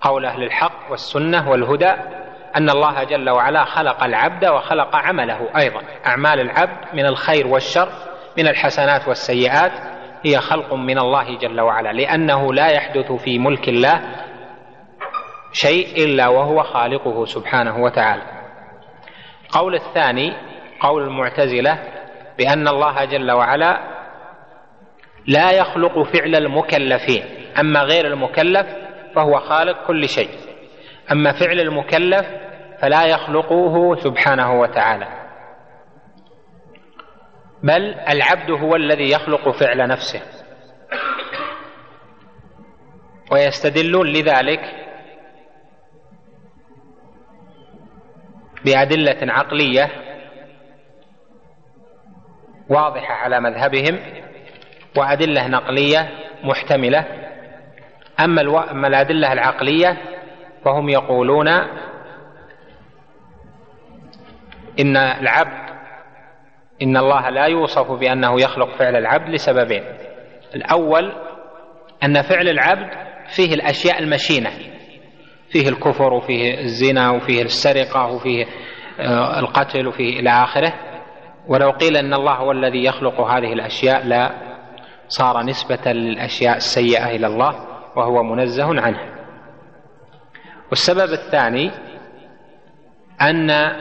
قول أهل الحق والسنة والهدى أن الله جل وعلا خلق العبد وخلق عمله أيضا. أعمال العبد من الخير والشر من الحسنات والسيئات هي خلق من الله جل وعلا لأنه لا يحدث في ملك الله شيء إلا وهو خالقه سبحانه وتعالى. قول الثاني قول المعتزلة بأن الله جل وعلا لا يخلق فعل المكلفين أما غير المكلف فهو خالق كل شيء. أما فعل المكلف فلا يخلقه سبحانه وتعالى. بل العبد هو الذي يخلق فعل نفسه. ويستدلون لذلك بأدلة عقلية واضحة على مذهبهم وأدلة نقلية محتملة أما, الأدلة العقلية فهم يقولون إن العبد إن الله لا يوصف بأنه يخلق فعل العبد لسببين. الأول أن فعل العبد فيه الأشياء المشينة فيه الكفر وفيه الزنا وفيه السرقة وفيه آه، القتل وفيه إلى آخره. ولو قيل أن الله هو الذي يخلق هذه الأشياء لا صار نسبة للأشياء السيئة إلى الله. وهو منزه عنها. والسبب الثاني أن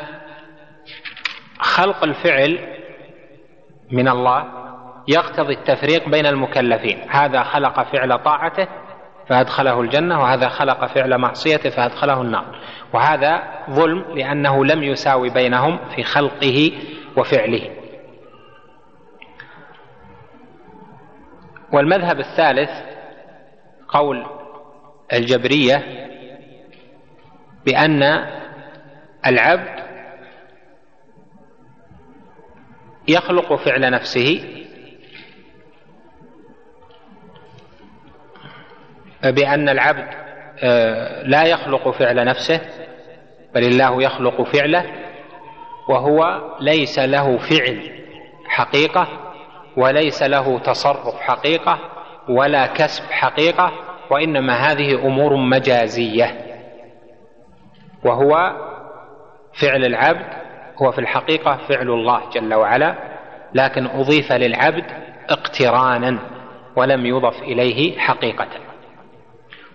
خلق الفعل من الله يقتضي التفريق بين المكلفين. هذا خلق فعل طاعته فأدخله الجنة وهذا خلق فعل معصيته فأدخله النار. وهذا ظلم لأنه لم يساوي بينهم في خلقه وفعله. والمذهب الثالث قول الجبرية بأن العبد يخلق فعل نفسه بأن العبد آه، لا يخلق فعل نفسه بل الله يخلق فعله وهو ليس له فعل حقيقة وليس له تصرف حقيقة ولا كسب حقيقة وإنما هذه أمور مجازية. وهو فعل العبد هو في الحقيقة فعل الله جل وعلا لكن أضيف للعبد اقترانا ولم يضف إليه حقيقة.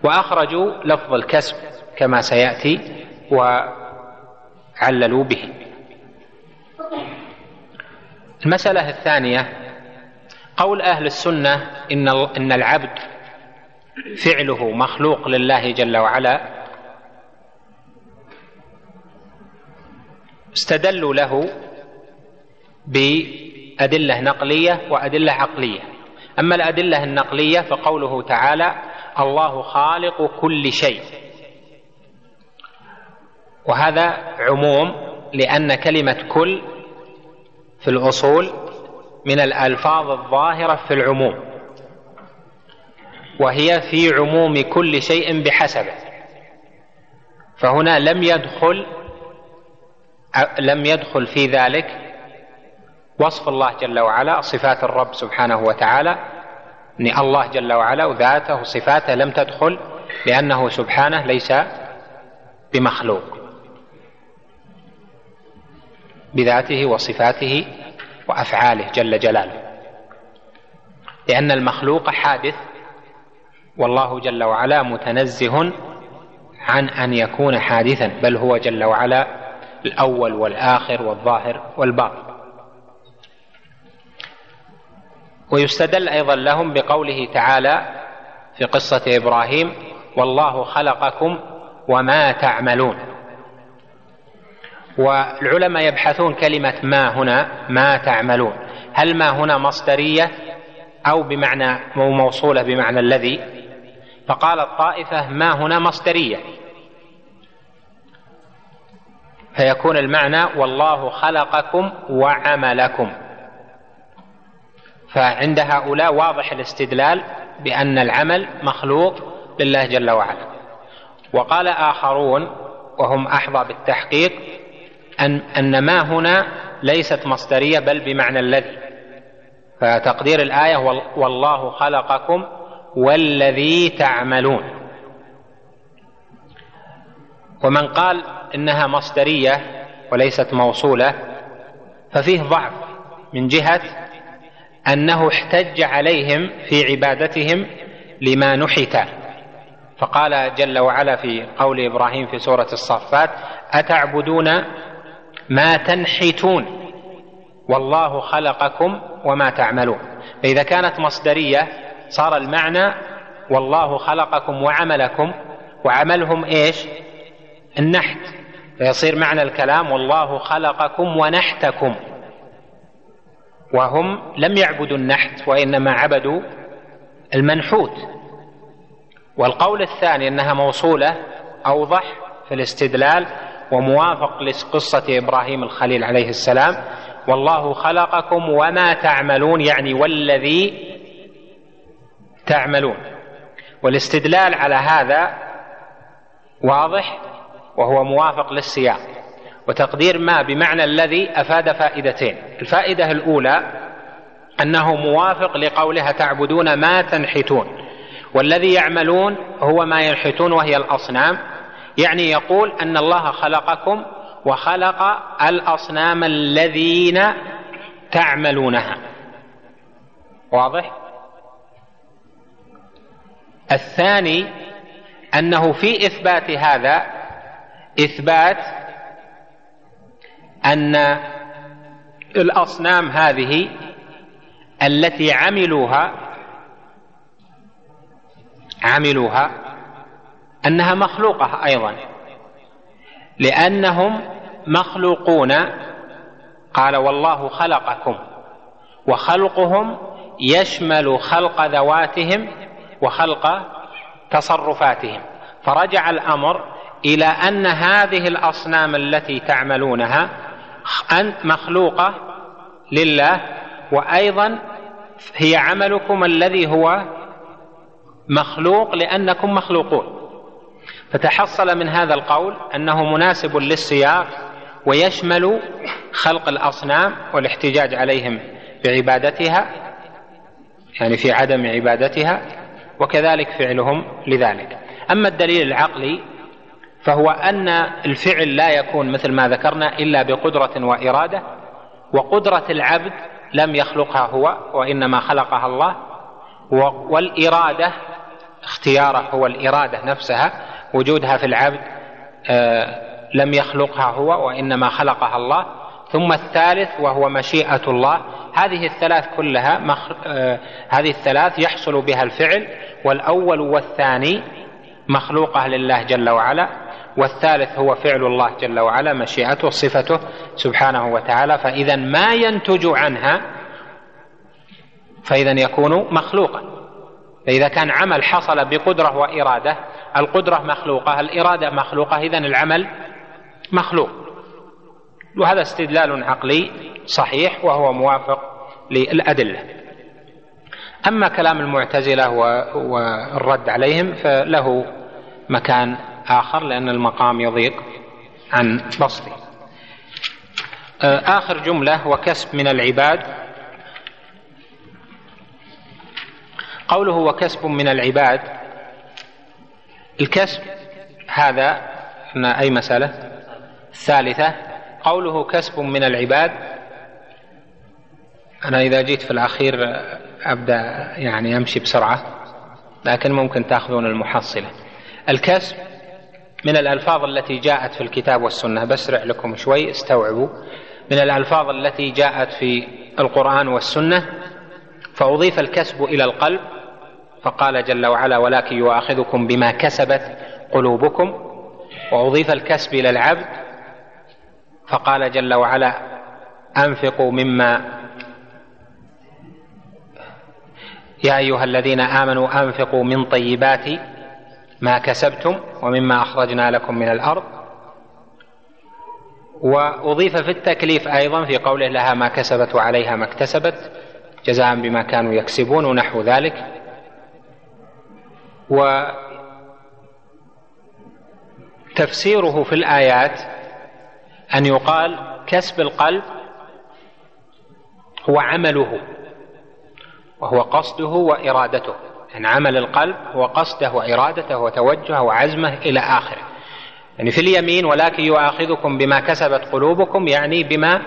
وأخرجوا لفظ الكسب كما سيأتي وعللوا به. المسألة الثانية قول أهل السنة إن إن العبد فعله مخلوق لله جل وعلا استدلوا له بأدلة نقلية وأدلة عقلية. أما الأدلة النقلية فقوله تعالى الله خالق كل شيء. وهذا عموم لأن كلمة كل في الأصول من الألفاظ الظاهرة في العموم وهي في عموم كل شيء بحسبه. فهنا لم يدخل لم يدخل في ذلك وصف الله جل وعلا صفات الرب سبحانه وتعالى. إن الله جل وعلا وذاته وصفاته لم تدخل لأنه سبحانه ليس بمخلوق. بذاته وصفاته وأفعاله جل جلاله. لأن المخلوق حادث والله جل وعلا متنزه عن أن يكون حادثا بل هو جل وعلا الأول والآخر والظاهر والباطن. ويستدل أيضا لهم بقوله تعالى في قصة إبراهيم والله خلقكم وما تعملون والعلماء يبحثون كلمة ما هنا ما تعملون. هل ما هنا مصدرية أو بمعنى موصولة بمعنى الذي؟ فقال الطائفة ما هنا مصدرية. فيكون المعنى والله خلقكم وعملكم. فعند هؤلاء واضح الاستدلال بأن العمل مخلوق لله جل وعلا. وقال آخرون وهم أحظى بالتحقيق أن أن ما هنا ليست مصدرية بل بمعنى الذي. فتقدير الآية والله خلقكم والذي تعملون. ومن قال إنها مصدرية وليست موصولة ففيه ضعف من جهة أنه احتج عليهم في عبادتهم لما نحت. فقال جل وعلا في قول إبراهيم في سورة الصفات أتعبدون ما تنحتون. والله خلقكم وما تعملون. فإذا كانت مصدرية صار المعنى والله خلقكم وعملكم. وعملهم إيش؟ النحت. فيصير معنى الكلام والله خلقكم ونحتكم. وهم لم يعبدوا النحت وإنما عبدوا المنحوت. والقول الثاني إنها موصولة أوضح في الاستدلال وموافق لقصة إبراهيم الخليل عليه السلام والله خلقكم وما تعملون يعني والذي تعملون. والاستدلال على هذا واضح وهو موافق للسياق. وتقدير ما بمعنى الذي أفاد فائدتين. الفائدة الأولى أنه موافق لقولها تعبدون ما تنحتون. والذي يعملون هو ما ينحتون وهي الأصنام. يعني يقول أن الله خلقكم وخلق الأصنام الذين تعملونها. واضح؟ الثاني أنه في إثبات هذا إثبات أن الأصنام هذه التي عملوها عملوها أنها مخلوقة أيضا. لأنهم مخلوقون. قال والله خلقكم. وخلقهم يشمل خلق ذواتهم وخلق تصرفاتهم. فرجع الأمر إلى أن هذه الأصنام التي تعملونها مخلوقة لله. وأيضا هي عملكم الذي هو مخلوق لأنكم مخلوقون. فتحصل من هذا القول أنه مناسب للسياق ويشمل خلق الأصنام والاحتجاج عليهم بعبادتها يعني في عدم عبادتها وكذلك فعلهم لذلك. أما الدليل العقلي فهو أن الفعل لا يكون مثل ما ذكرنا إلا بقدرة وإرادة وقدرة العبد لم يخلقها هو وإنما خلقها الله والإرادة اختياره هو الإرادة نفسها وجودها في العبد آه، لم يخلقها هو وإنما خلقها الله. ثم الثالث وهو مشيئة الله. هذه الثلاث كلها مخ... آه هذه الثلاث يحصل بها الفعل. والأول والثاني مخلوقة لله جل وعلا. والثالث هو فعل الله جل وعلا مشيئته صفته سبحانه وتعالى. فإذا ما ينتج عنها فإذا يكون مخلوقا. فإذا كان عمل حصل بقدرة وإرادة القدرة مخلوقة الإرادة مخلوقة إذا العمل مخلوق. وهذا استدلال عقلي صحيح وهو موافق للأدلة. أما كلام المعتزلة والرد عليهم فله مكان آخر لأن المقام يضيق عن بسطه. آخر جملة وكسب من العباد قوله وكسب من العباد. الكسب هذا أي مسألة؟ الثالثة قوله كسب من العباد. أنا إذا جيت في الأخير أبدأ يعني أمشي بسرعة لكن ممكن تأخذون المحصلة. الكسب من الألفاظ التي جاءت في الكتاب والسنة. بسرع لكم شوي استوعبوا. من الألفاظ التي جاءت في القرآن والسنة فأضيف الكسب إلى القلب فقال جل وعلا ولكن يؤاخذكم بما كسبت قلوبكم. وأضيف الكسب إلى العبد فقال جل وعلا أنفقوا مما يا أيها الذين آمنوا أنفقوا من طيبات ما كسبتم ومما أخرجنا لكم من الأرض. وأضيف في التكليف أيضا في قوله لها ما كسبت وعليها ما اكتسبت. جزاء بما كانوا يكسبون ونحو ذلك. وتفسيره في الآيات أن يقال كسب القلب هو عمله وهو قصده وإرادته. يعني عمل القلب هو قصده وإرادته وتوجهه وعزمه إلى آخره. يعني في اليمين ولكن يؤاخذكم بما كسبت قلوبكم يعني بما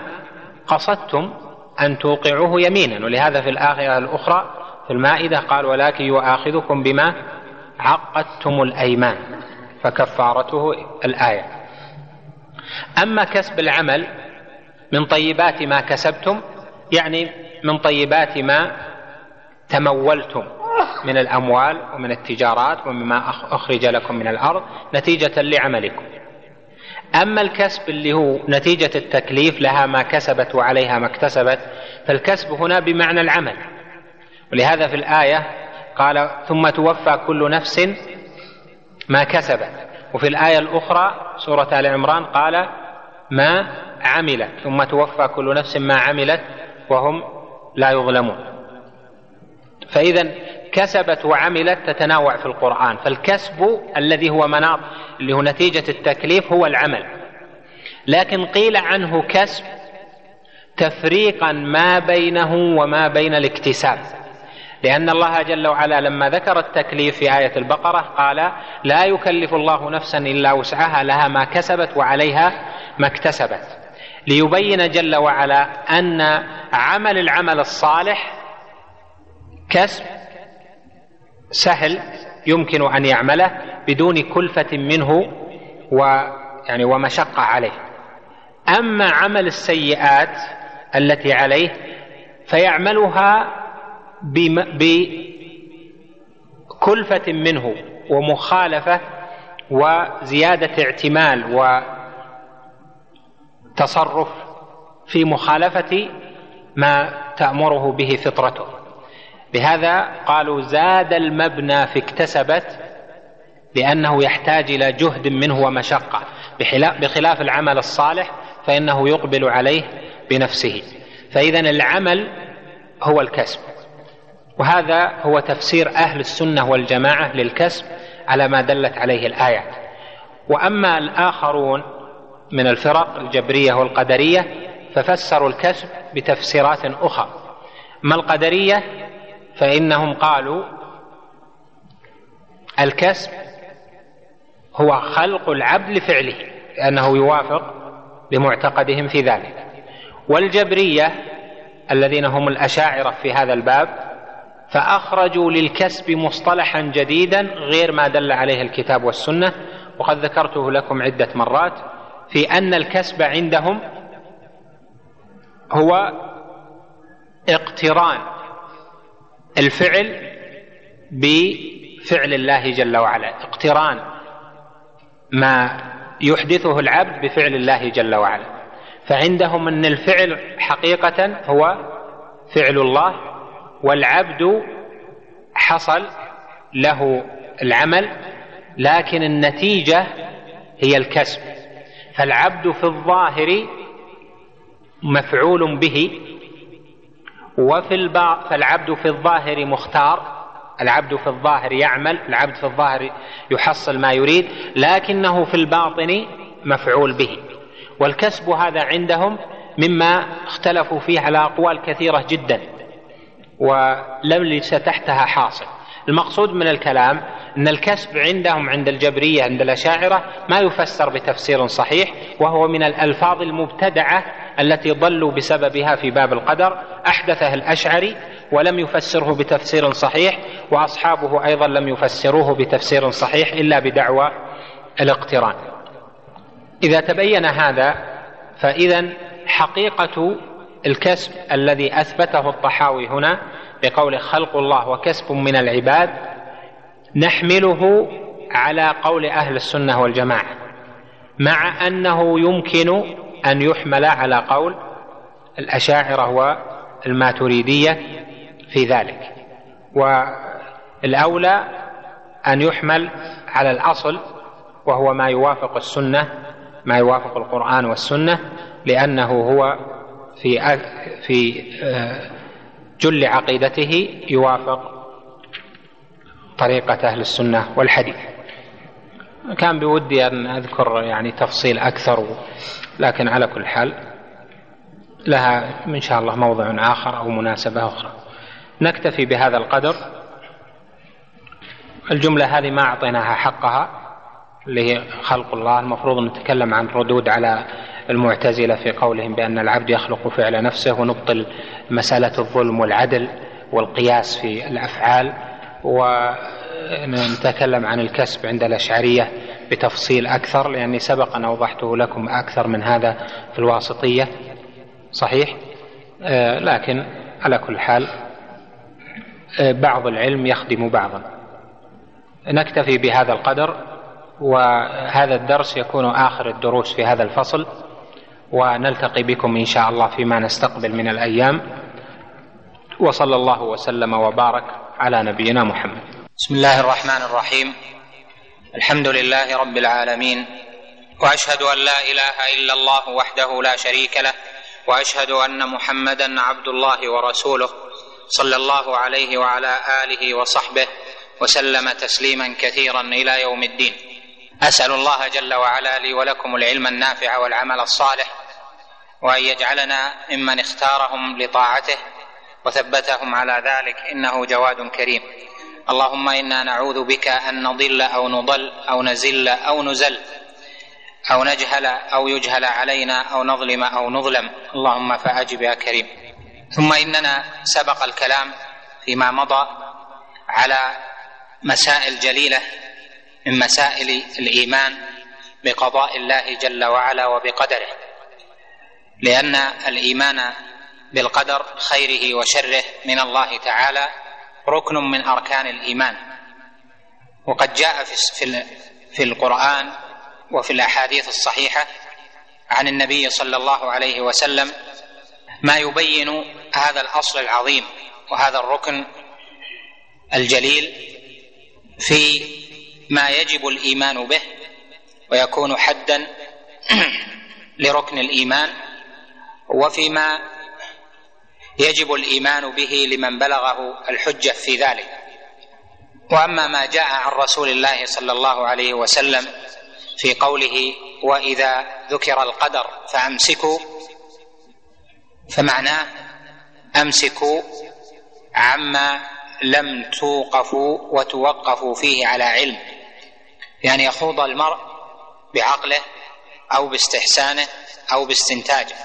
قصدتم أن توقعوه يمينا ولهذا في الآية الأخرى في المائدة قال ولكن يؤاخذكم بما عقدتم الأيمان فكفارته الآية. أما كسب العمل من طيبات ما كسبتم يعني من طيبات ما تمولتم من الأموال ومن التجارات ومما أخرج لكم من الأرض نتيجة لعملكم. أما الكسب اللي هو نتيجة التكليف لها ما كسبت وعليها ما اكتسبت فالكسب هنا بمعنى العمل. ولهذا في الآية قال ثم توفى كل نفس ما كسبت. وفي الآية الأخرى سورة آل عمران قال ما عملت. ثم توفى كل نفس ما عملت وهم لا يظلمون. فإذا كسبت وعملت تتناوع في القرآن. فالكسب الذي هو مناط اللي هو نتيجة التكليف هو العمل. لكن قيل عنه كسب تفريقا ما بينه وما بين الاكتساب. لأن الله جل وعلا لما ذكر التكليف في آية البقرة قال لا يكلف الله نفسا إلا وسعها لها ما كسبت وعليها ما اكتسبت. ليبين جل وعلا أن عمل العمل الصالح كسب سهل يمكن أن يعمله بدون كلفة منه و يعني ومشقة عليه. أما عمل السيئات التي عليه فيعملها بكلفة منه ومخالفة وزيادة اعتمال وتصرف في مخالفة ما تأمره به فطرته. لهذا قالوا زاد المبنى في اكتسبت لأنه يحتاج إلى جهد منه ومشقة. بخلاف العمل الصالح فإنه يقبل عليه بنفسه. فإذا العمل هو الكسب. وهذا هو تفسير أهل السنة والجماعة للكسب على ما دلت عليه الايات وأما الآخرون من الفرق الجبرية والقدرية ففسروا الكسب بتفسيرات أخرى. اما القدرية؟ فإنهم قالوا الكسب هو خلق العبد لفعله لأنه يوافق بمعتقدهم في ذلك. والجبرية الذين هم الأشاعرة في هذا الباب فأخرجوا للكسب مصطلحا جديدا غير ما دل عليه الكتاب والسنة وقد ذكرته لكم عدة مرات في أن الكسب عندهم هو اقتران. الفعل بفعل الله جل وعلا اقتران ما يحدثه العبد بفعل الله جل وعلا. فعندهم أن الفعل حقيقة هو فعل الله والعبد حصل له العمل لكن النتيجة هي الكسب. فالعبد في الظاهر مفعول به وفي البا فالعبد في الظاهر مختار العبد في الظاهر يعمل العبد في الظاهر يحصل ما يريد لكنه في الباطن مفعول به. والكسب هذا عندهم مما اختلفوا فيه على أقوال كثيرة جدا ولم ليس تحتها حاصل. المقصود من الكلام أن الكسب عندهم عند الجبرية عند الأشاعرة ما يفسر بتفسير صحيح وهو من الألفاظ المبتدعة التي ضلوا بسببها في باب القدر. احدثه الاشعري ولم يفسره بتفسير صحيح وأصحابه أيضا لم يفسروه بتفسير صحيح إلا بدعوى الاقتران. إذا تبين هذا فاذا حقيقة الكسب الذي أثبته الطحاوي هنا بقول خلق الله وكسب من العباد نحمله على قول أهل السنة والجماعة مع أنه يمكن أن يحمل على قول الأشاعرة والماتريدية في ذلك. والأولى أن يحمل على الأصل وهو ما يوافق السنة ما يوافق القرآن والسنة لأنه هو في في آه، جل عقيدته يوافق طريقة أهل السنة والحديث. كان بودي أن أذكر يعني تفصيل أكثر لكن على كل حال لها إن شاء الله موضع آخر أو مناسبة أخرى. نكتفي بهذا القدر. الجملة هذه ما أعطيناها حقها اللي هي خلق الله. المفروض نتكلم عن ردود على المعتزلة في قولهم بأن العبد يخلق فعل نفسه ونبطل مسألة الظلم والعدل والقياس في الأفعال. ونتكلم عن الكسب عند الأشعرية بتفصيل أكثر لأني سبق أن أوضحته لكم أكثر من هذا في الواسطية. صحيح؟ آه، لكن على كل حال آه، بعض العلم يخدم بعضا. نكتفي بهذا القدر وهذا الدرس يكون آخر الدروس في هذا الفصل. ونلتقي بكم إن شاء الله فيما نستقبل من الأيام. وصلى الله وسلم وبارك على نبينا محمد. بسم الله الرحمن الرحيم. الحمد لله رب العالمين. وأشهد أن لا إله إلا الله وحده لا شريك له. وأشهد أن محمدا عبد الله ورسوله. صلى الله عليه وعلى آله وصحبه وسلم تسليما كثيرا إلى يوم الدين. أسأل الله جل وعلا لي ولكم العلم النافع والعمل الصالح وأن يجعلنا ممن اختارهم لطاعته وثبتهم على ذلك إنه جواد كريم. اللهم إنا نعوذ بك أن نضل أو نضل أو نزل أو نزل أو نجهل أو يجهل علينا أو نظلم أو نظلم. اللهم فأجب يا كريم. ثم إننا سبق الكلام فيما مضى على مسائل جليلة من مسائل الإيمان بقضاء الله جل وعلا وبقدره لأن الإيمان بالقدر خيره وشره من الله تعالى ركن من أركان الإيمان. وقد جاء في في القرآن وفي الأحاديث الصحيحة عن النبي صلى الله عليه وسلم ما يبين هذا الأصل العظيم وهذا الركن الجليل في ما يجب الإيمان به ويكون حدا *clears throat* لركن الإيمان وفيما يجب الإيمان به لمن بلغه الحجة في ذلك. وأما ما جاء عن رسول الله صلى الله عليه وسلم في قوله وإذا ذكر القدر فأمسكوا فمعناه أمسكوا عما لم توقفوا وتوقفوا فيه على علم. يعني يخوض المرء بعقله أو باستحسانه أو باستنتاجه.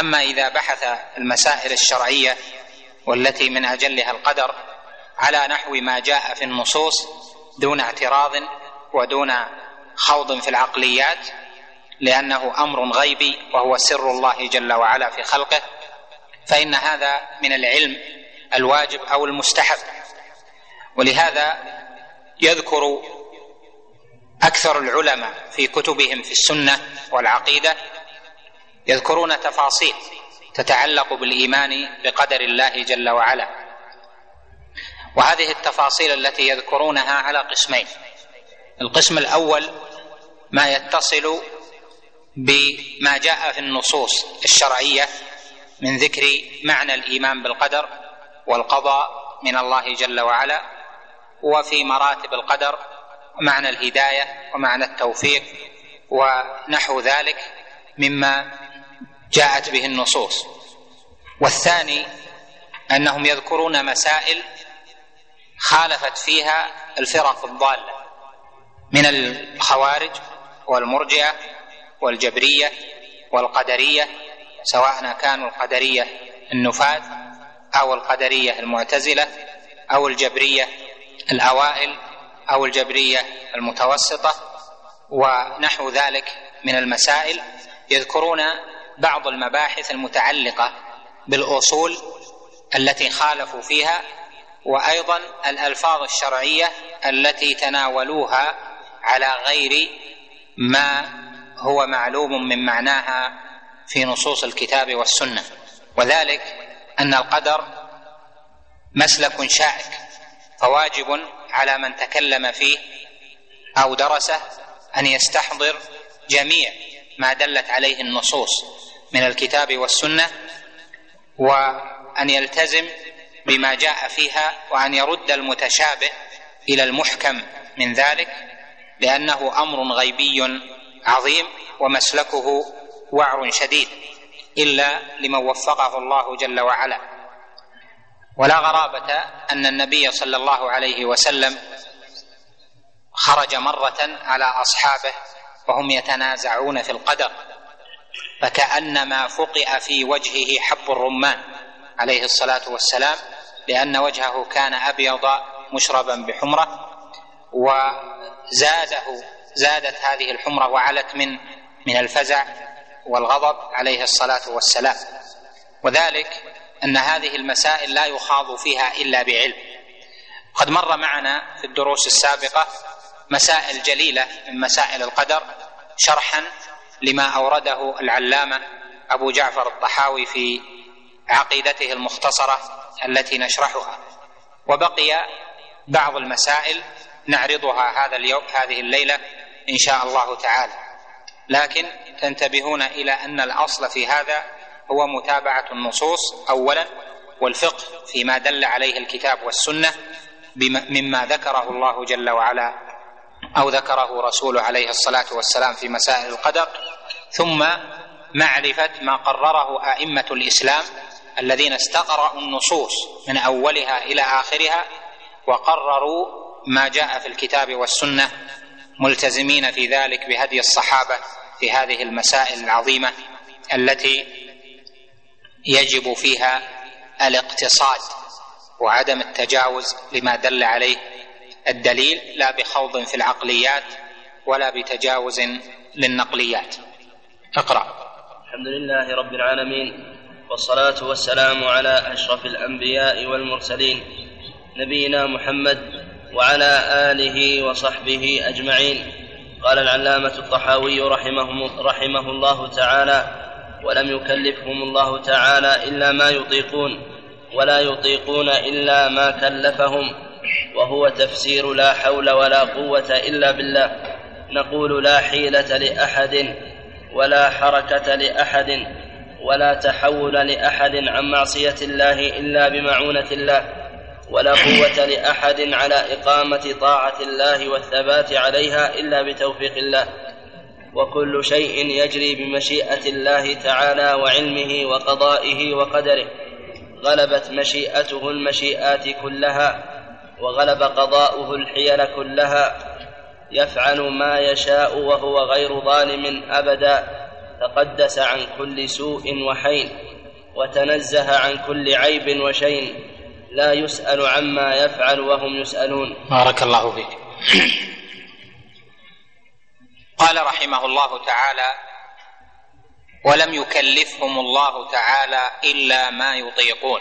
أما إذا بحث المسائل الشرعية والتي من أجلها القدر على نحو ما جاء في النصوص دون اعتراض ودون خوض في العقليات لأنه أمر غيبي وهو سر الله جل وعلا في خلقه فإن هذا من العلم الواجب أو المستحب. ولهذا يذكر أكثر العلماء في كتبهم في السنة والعقيدة يذكرون تفاصيل تتعلق بالإيمان بقدر الله جل وعلا. وهذه التفاصيل التي يذكرونها على قسمين. القسم الأول ما يتصل بما جاء في النصوص الشرعية من ذكر معنى الإيمان بالقدر والقضاء من الله جل وعلا وفي مراتب القدر معنى الهداية ومعنى التوفيق ونحو ذلك مما جاءت به النصوص. والثاني أنهم يذكرون مسائل خالفت فيها الفرق الضالة من الخوارج والمرجئة والجبرية والقدرية سواء كانوا القدرية النفاذ أو القدرية المعتزلة أو الجبرية الأوائل أو الجبرية المتوسطة ونحو ذلك من المسائل يذكرون بعض المباحث المتعلقة بالأصول التي خالفوا فيها وأيضا الألفاظ الشرعية التي تناولوها على غير ما هو معلوم من معناها في نصوص الكتاب والسنة. وذلك أن القدر مسلك شائك فواجب على من تكلم فيه أو درسه أن يستحضر جميع ما دلت عليه النصوص من الكتاب والسنة وأن يلتزم بما جاء فيها وأن يرد المتشابه إلى المحكم من ذلك لأنه أمر غيبي عظيم ومسلكه وعر شديد إلا لمن وفقه الله جل وعلا. ولا غرابة أن النبي صلى الله عليه وسلم خرج مرة على أصحابه وهم يتنازعون في القدر فكأنما فقئ في وجهه حب الرمان عليه الصلاة والسلام لأن وجهه كان أبيض مشربا بحمرة وزاده زادت هذه الحمرة وعلت من من الفزع والغضب عليه الصلاة والسلام. وذلك أن هذه المسائل لا يخاض فيها إلا بعلم. قد مر معنا في الدروس السابقة مسائل جليلة من مسائل القدر شرحا لما أورده العلامة أبو جعفر الطحاوي في عقيدته المختصرة التي نشرحها. وبقي بعض المسائل نعرضها هذا اليوم هذه الليلة إن شاء الله تعالى. لكن تنتبهون إلى أن الأصل في هذا هو متابعة النصوص اولا والفقه فيما دل عليه الكتاب والسنة مما ذكره الله جل وعلا أو ذكره رسوله عليه الصلاة والسلام في مسائل القدر. ثم معرفة ما قرره أئمة الإسلام الذين استقرأوا النصوص من أولها إلى آخرها وقرروا ما جاء في الكتاب والسنة ملتزمين في ذلك بهدي الصحابة في هذه المسائل العظيمة التي يجب فيها الاقتصاد وعدم التجاوز لما دل عليه الدليل لا بخوض في العقليات ولا بتجاوز للنقليات اقرأ. الحمد لله رب العالمين والصلاة والسلام على أشرف الأنبياء والمرسلين نبينا محمد وعلى آله وصحبه أجمعين. قال العلامة الطحاوي رحمه, رحمه الله تعالى ولم يكلفهم الله تعالى إلا ما يطيقون ولا يطيقون إلا ما كلفهم وهو تفسير لا حول ولا قوة إلا بالله. نقول لا حيلة لأحد ولا حركة لأحد ولا تحول لأحد عن معصية الله إلا بمعونة الله ولا قوة لأحد على إقامة طاعة الله والثبات عليها إلا بتوفيق الله. وكل شيء يجري بمشيئة الله تعالى وعلمه وقضائه وقدره. غلبت مشيئته المشيئات كلها وغلب قضاؤه الحيل كلها. يفعل ما يشاء وهو غير ظالم أبدا. تقدس عن كل سوء وحين وتنزه عن كل عيب وشين. لا يسأل عما يفعل وهم يسألون. بارك الله فيك. قال رحمه الله تعالى ولم يكلفهم الله تعالى إلا ما يطيقون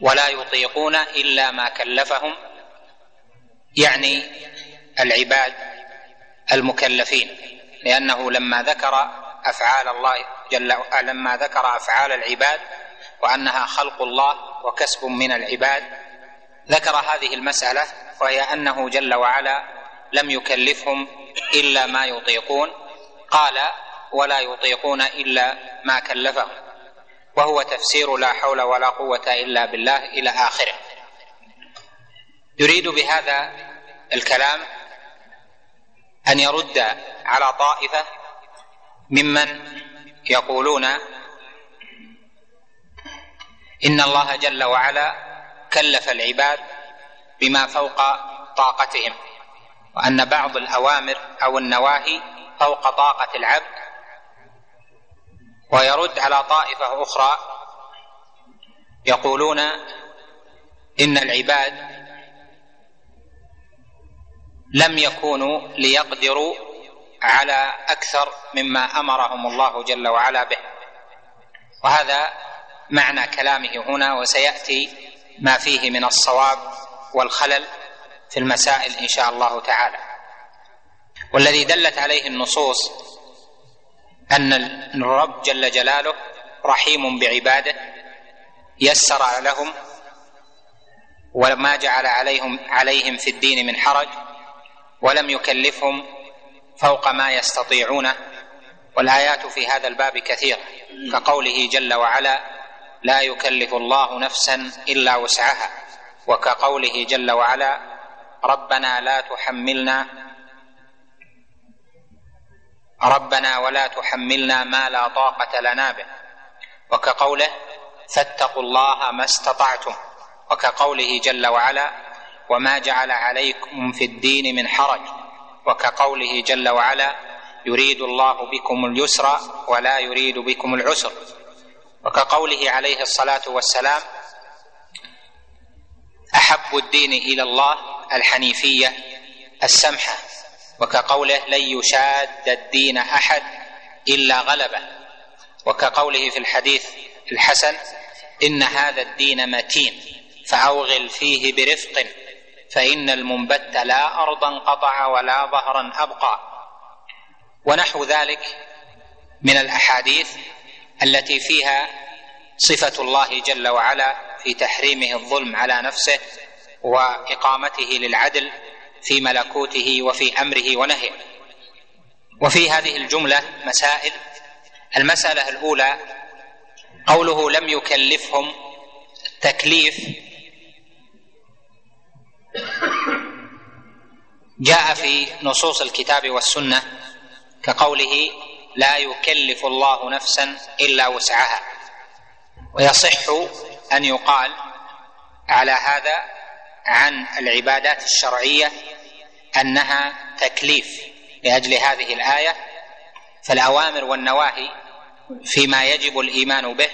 ولا يطيقون إلا ما كلفهم يعني العباد المكلفين لأنه لما ذكر أفعال الله جل لما ذكر أفعال العباد وأنها خلق الله وكسب من العباد ذكر هذه المسألة وهي أنه جل وعلا لم يكلفهم إلا ما يطيقون قال ولا يطيقون إلا ما كلفهم وهو تفسير لا حول ولا قوة إلا بالله إلى آخره. يريد بهذا الكلام أن يرد على طائفة ممن يقولون إن الله جل وعلا كلف العباد بما فوق طاقتهم. وأن بعض الأوامر أو النواهي فوق طاقة العبد ويرد على طائفة أخرى يقولون إن العباد لم يكونوا ليقدروا على أكثر مما أمرهم الله جل وعلا به. وهذا معنى كلامه هنا وسيأتي ما فيه من الصواب والخلل في المسائل إن شاء الله تعالى. والذي دلت عليه النصوص أن الرب جل جلاله رحيم بعباده يسر لهم وما جعل عليهم عليهم في الدين من حرج ولم يكلفهم فوق ما يستطيعونه والآيات في هذا الباب كثيره كقوله جل وعلا لا يكلف الله نفسا إلا وسعها وكقوله جل وعلا ربنا لا تحملنا ربنا ولا تحملنا ما لا طاقة لنا به. وكقوله فاتقوا الله ما استطعتم. وكقوله جل وعلا وما جعل عليكم في الدين من حرج. وكقوله جل وعلا يريد الله بكم اليسر ولا يريد بكم العسر. وكقوله عليه الصلاة والسلام أحب الدين إلى الله الحنيفية السمحة وكقوله لن يشاد الدين أحد إلا غلبه وكقوله في الحديث الحسن إن هذا الدين متين فأوغل فيه برفق فإن المنبت لا أرضا قطع ولا ظهرا أبقى. ونحو ذلك من الأحاديث التي فيها صفة الله جل وعلا في تحريمه الظلم على نفسه وإقامته للعدل في ملكوته وفي أمره ونهيه. وفي هذه الجملة مسائل. المسألة الأولى قوله لم يكلفهم تكليف. جاء في نصوص الكتاب والسنة كقوله لا يكلف الله نفسا إلا وسعها. ويصح أن يقال على هذا عن العبادات الشرعية أنها تكليف لأجل هذه الآية فالأوامر والنواهي فيما يجب الإيمان به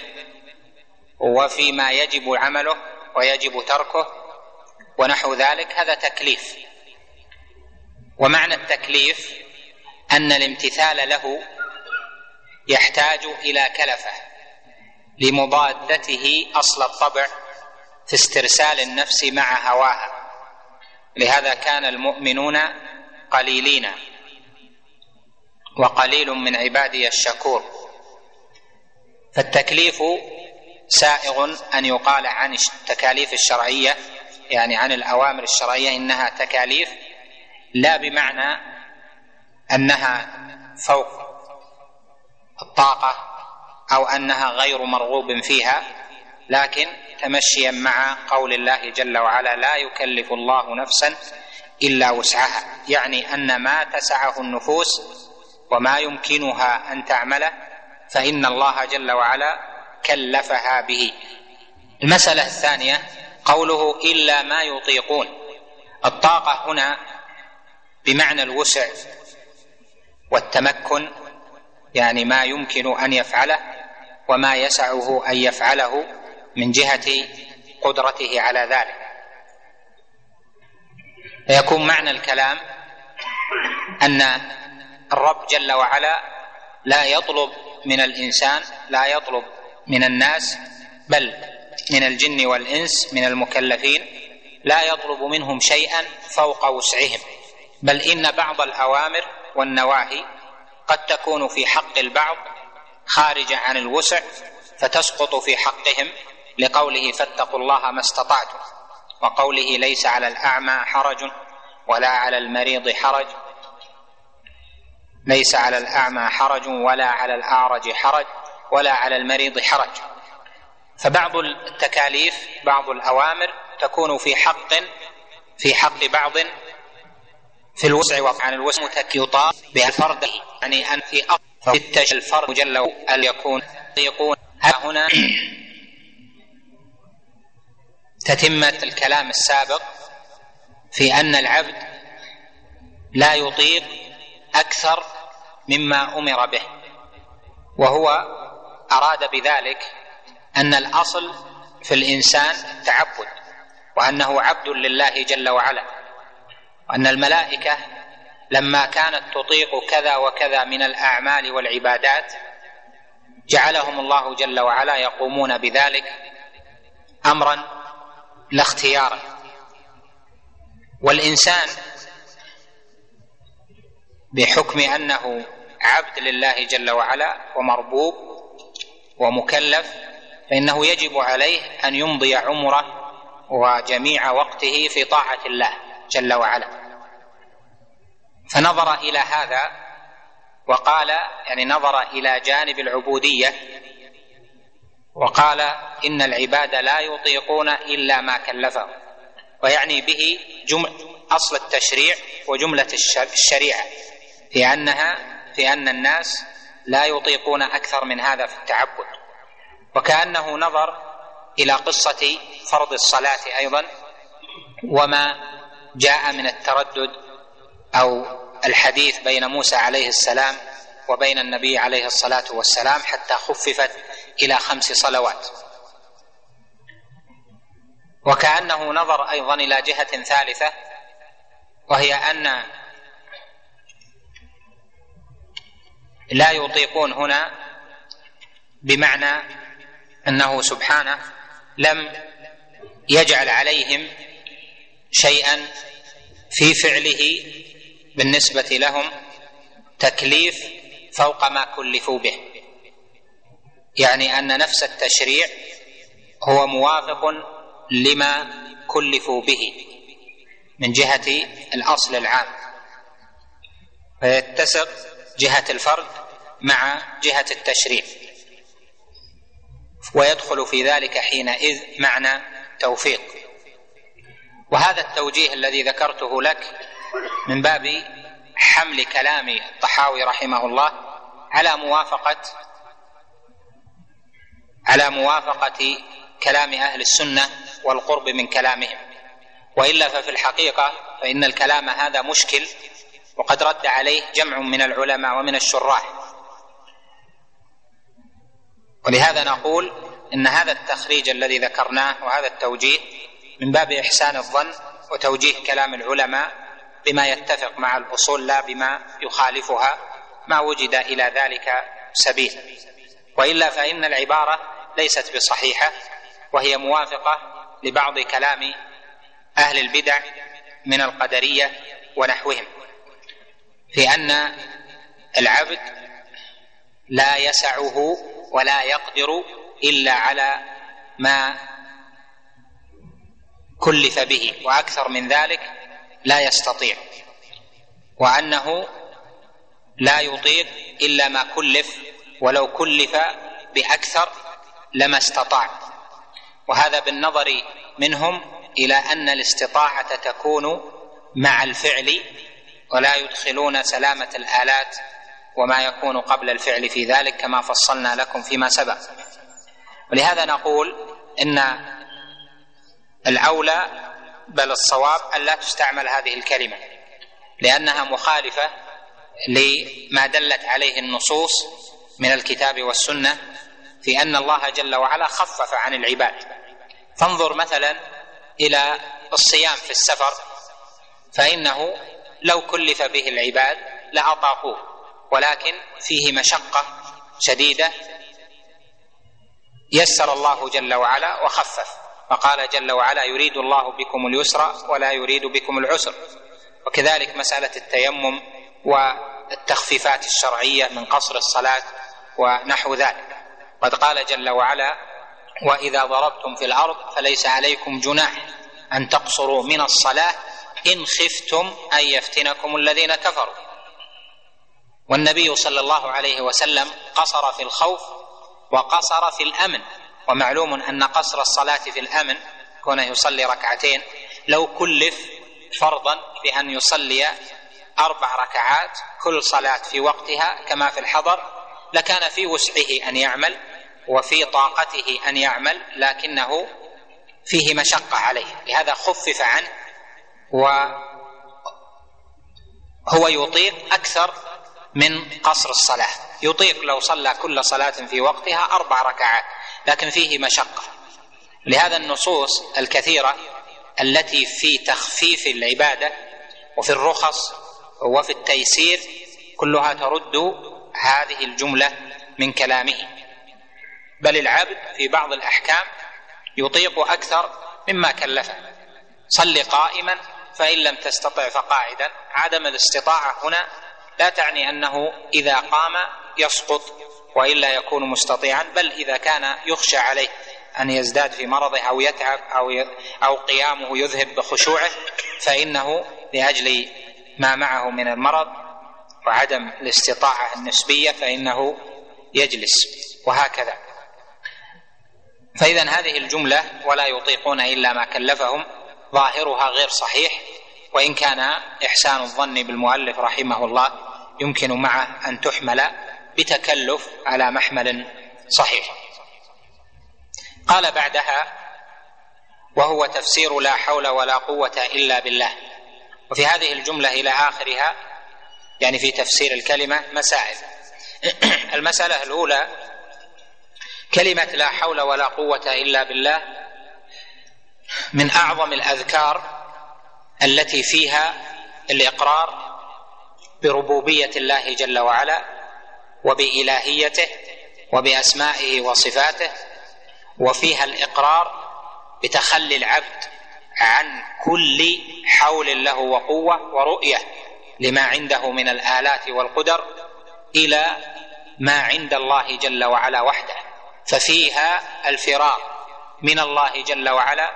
وفيما يجب عمله ويجب تركه ونحو ذلك هذا تكليف. ومعنى التكليف أن الامتثال له يحتاج إلى كلفة. لمضادته أصل الطبع في استرسال النفس مع هواها. لهذا كان المؤمنون قليلين وقليل من عبادي الشكور. فالتكليف سائغ أن يقال عن التكاليف الشرعية يعني عن الأوامر الشرعية إنها تكاليف لا بمعنى أنها فوق الطاقة أو أنها غير مرغوب فيها لكن تمشيا مع قول الله جل وعلا لا يكلف الله نفسا إلا وسعها يعني أن ما تسعه النفوس وما يمكنها أن تعمله فإن الله جل وعلا كلفها به. المسألة الثانية قوله إلا ما يطيقون الطاقة هنا بمعنى الوسع والتمكن يعني ما يمكن أن يفعله وما يسعه أن يفعله من جهة قدرته على ذلك. فيكون معنى الكلام أن الرب جل وعلا لا يطلب من الإنسان لا يطلب من الناس بل من الجن والإنس من المكلفين لا يطلب منهم شيئا فوق وسعهم. بل إن بعض الأوامر والنواهي قد تكون في حق البعض خارجة عن الوسع فتسقط في حقهم لقوله فاتقوا الله ما استطعتم وقوله ليس على الأعمى حرج ولا على المريض حرج. ليس على الأعمى حرج ولا على الأعرج حرج ولا على المريض حرج. فبعض التكاليف بعض الأوامر تكون في حق في حق بعض في الوسع وعن الوسع يطاق بالفرد يعني أن في فتش الفرد جل أن يكون يكون هنا تتمة الكلام السابق في أن العبد لا يطيق أكثر مما أمر به وهو أراد بذلك أن الأصل في الإنسان تعبد وأنه عبد لله جل وعلا وأن الملائكة لما كانت تطيق كذا وكذا من الأعمال والعبادات جعلهم الله جل وعلا يقومون بذلك امرا لا اختيارا والإنسان بحكم أنه عبد لله جل وعلا ومربوب ومكلف فإنه يجب عليه أن يمضي عمره وجميع وقته في طاعة الله جل وعلا. فنظر إلى هذا وقال يعني نظر إلى جانب العبودية وقال إن العباد لا يطيقون إلا ما كلفهم ويعني به جمع أصل التشريع وجملة الشريعة في أنها في أن الناس لا يطيقون أكثر من هذا في التعبد وكأنه نظر إلى قصة فرض الصلاة أيضا وما جاء من التردد أو الحديث بين موسى عليه السلام وبين النبي عليه الصلاة والسلام حتى خففت إلى خمس صلوات. وكأنه نظر أيضا إلى جهة ثالثة وهي أن لا يطيقون هنا بمعنى أنه سبحانه لم يجعل عليهم شيئا في فعله بالنسبة لهم تكليف فوق ما كلفوا به. يعني أن نفس التشريع هو موافق لما كلفوا به من جهة الأصل العام. فيتسق جهة الفرد مع جهة التشريع. ويدخل في ذلك حينئذ معنى توفيق. وهذا التوجيه الذي ذكرته لك من باب حمل كلام الطحاوي رحمه الله على موافقة على موافقة كلام أهل السنة والقرب من كلامهم. وإلا ففي الحقيقة فإن الكلام هذا مشكل وقد رد عليه جمع من العلماء ومن الشراح. ولهذا نقول إن هذا التخريج الذي ذكرناه وهذا التوجيه من باب إحسان الظن وتوجيه كلام العلماء بما يتفق مع الأصول لا بما يخالفها ما وجد إلى ذلك سبيل. وإلا فإن العبارة ليست بصحيحة وهي موافقة لبعض كلام أهل البدع من القدرية ونحوهم في أن العبد لا يسعه ولا يقدر إلا على ما كلف به وأكثر من ذلك لا يستطيع وأنه لا يطيق إلا ما كلف ولو كلف بأكثر لما استطاع. وهذا بالنظر منهم إلى أن الاستطاعة تكون مع الفعل ولا يدخلون سلامة الآلات وما يكون قبل الفعل في ذلك كما فصلنا لكم فيما سبق. ولهذا نقول إن الأولى بل الصواب أن لا تستعمل هذه الكلمة لأنها مخالفة لما دلت عليه النصوص من الكتاب والسنة في أن الله جل وعلا خفف عن العباد. فانظر مثلا إلى الصيام في السفر فإنه لو كلف به العباد لأطاقوه ولكن فيه مشقة شديدة يسر الله جل وعلا وخفف. فقال جل وعلا يريد الله بكم اليسر ولا يريد بكم العسر. وكذلك مسألة التيمم والتخفيفات الشرعية من قصر الصلاة ونحو ذلك. قد قال جل وعلا وإذا ضربتم في الأرض فليس عليكم جناح أن تقصروا من الصلاة إن خفتم أن يفتنكم الذين كفروا. والنبي صلى الله عليه وسلم قصر في الخوف وقصر في الأمن. ومعلوم أن قصر الصلاة في الأمن كونه يصلي ركعتين لو كلف فرضا بان يصلي أربع ركعات كل صلاة في وقتها كما في الحضر لكان في وسعه أن يعمل وفي طاقته أن يعمل لكنه فيه مشقة عليه. لهذا خفف عنه وهو يطيق أكثر من قصر الصلاة. يطيق لو صلى كل صلاة في وقتها أربع ركعات. لكن فيه مشقه لهذا النصوص الكثيرة التي في تخفيف العبادة وفي الرخص وفي التيسير كلها ترد هذه الجملة من كلامه. بل العبد في بعض الأحكام يطيق أكثر مما كلفه. صل قائما فإن لم تستطع فقاعدا. عدم الاستطاعة هنا لا تعني أنه إذا قام يسقط وإلا يكون مستطيعا بل إذا كان يخشى عليه أن يزداد في مرضه أو يتعب أو أو قيامه يذهب بخشوعه فإنه لأجل ما معه من المرض وعدم الاستطاعة النسبية فإنه يجلس وهكذا. فاذا هذه الجملة ولا يطيقون إلا ما كلفهم ظاهرها غير صحيح وإن كان إحسان الظن بالمؤلف رحمه الله يمكن معه أن تحمل بتكلف على محمل صحيح. قال بعدها وهو تفسير لا حول ولا قوة إلا بالله. وفي هذه الجملة إلى آخرها يعني في تفسير الكلمة مسائل. *clears throat* المسألة الأولى كلمة لا حول ولا قوة إلا بالله من أعظم الأذكار التي فيها الإقرار بربوبية الله جل وعلا. وبإلهيته وبأسمائه وصفاته وفيها الإقرار بتخلي العبد عن كل حول له وقوة ورؤية لما عنده من الآلات والقدر إلى ما عند الله جل وعلا وحده. ففيها الفرار من الله جل وعلا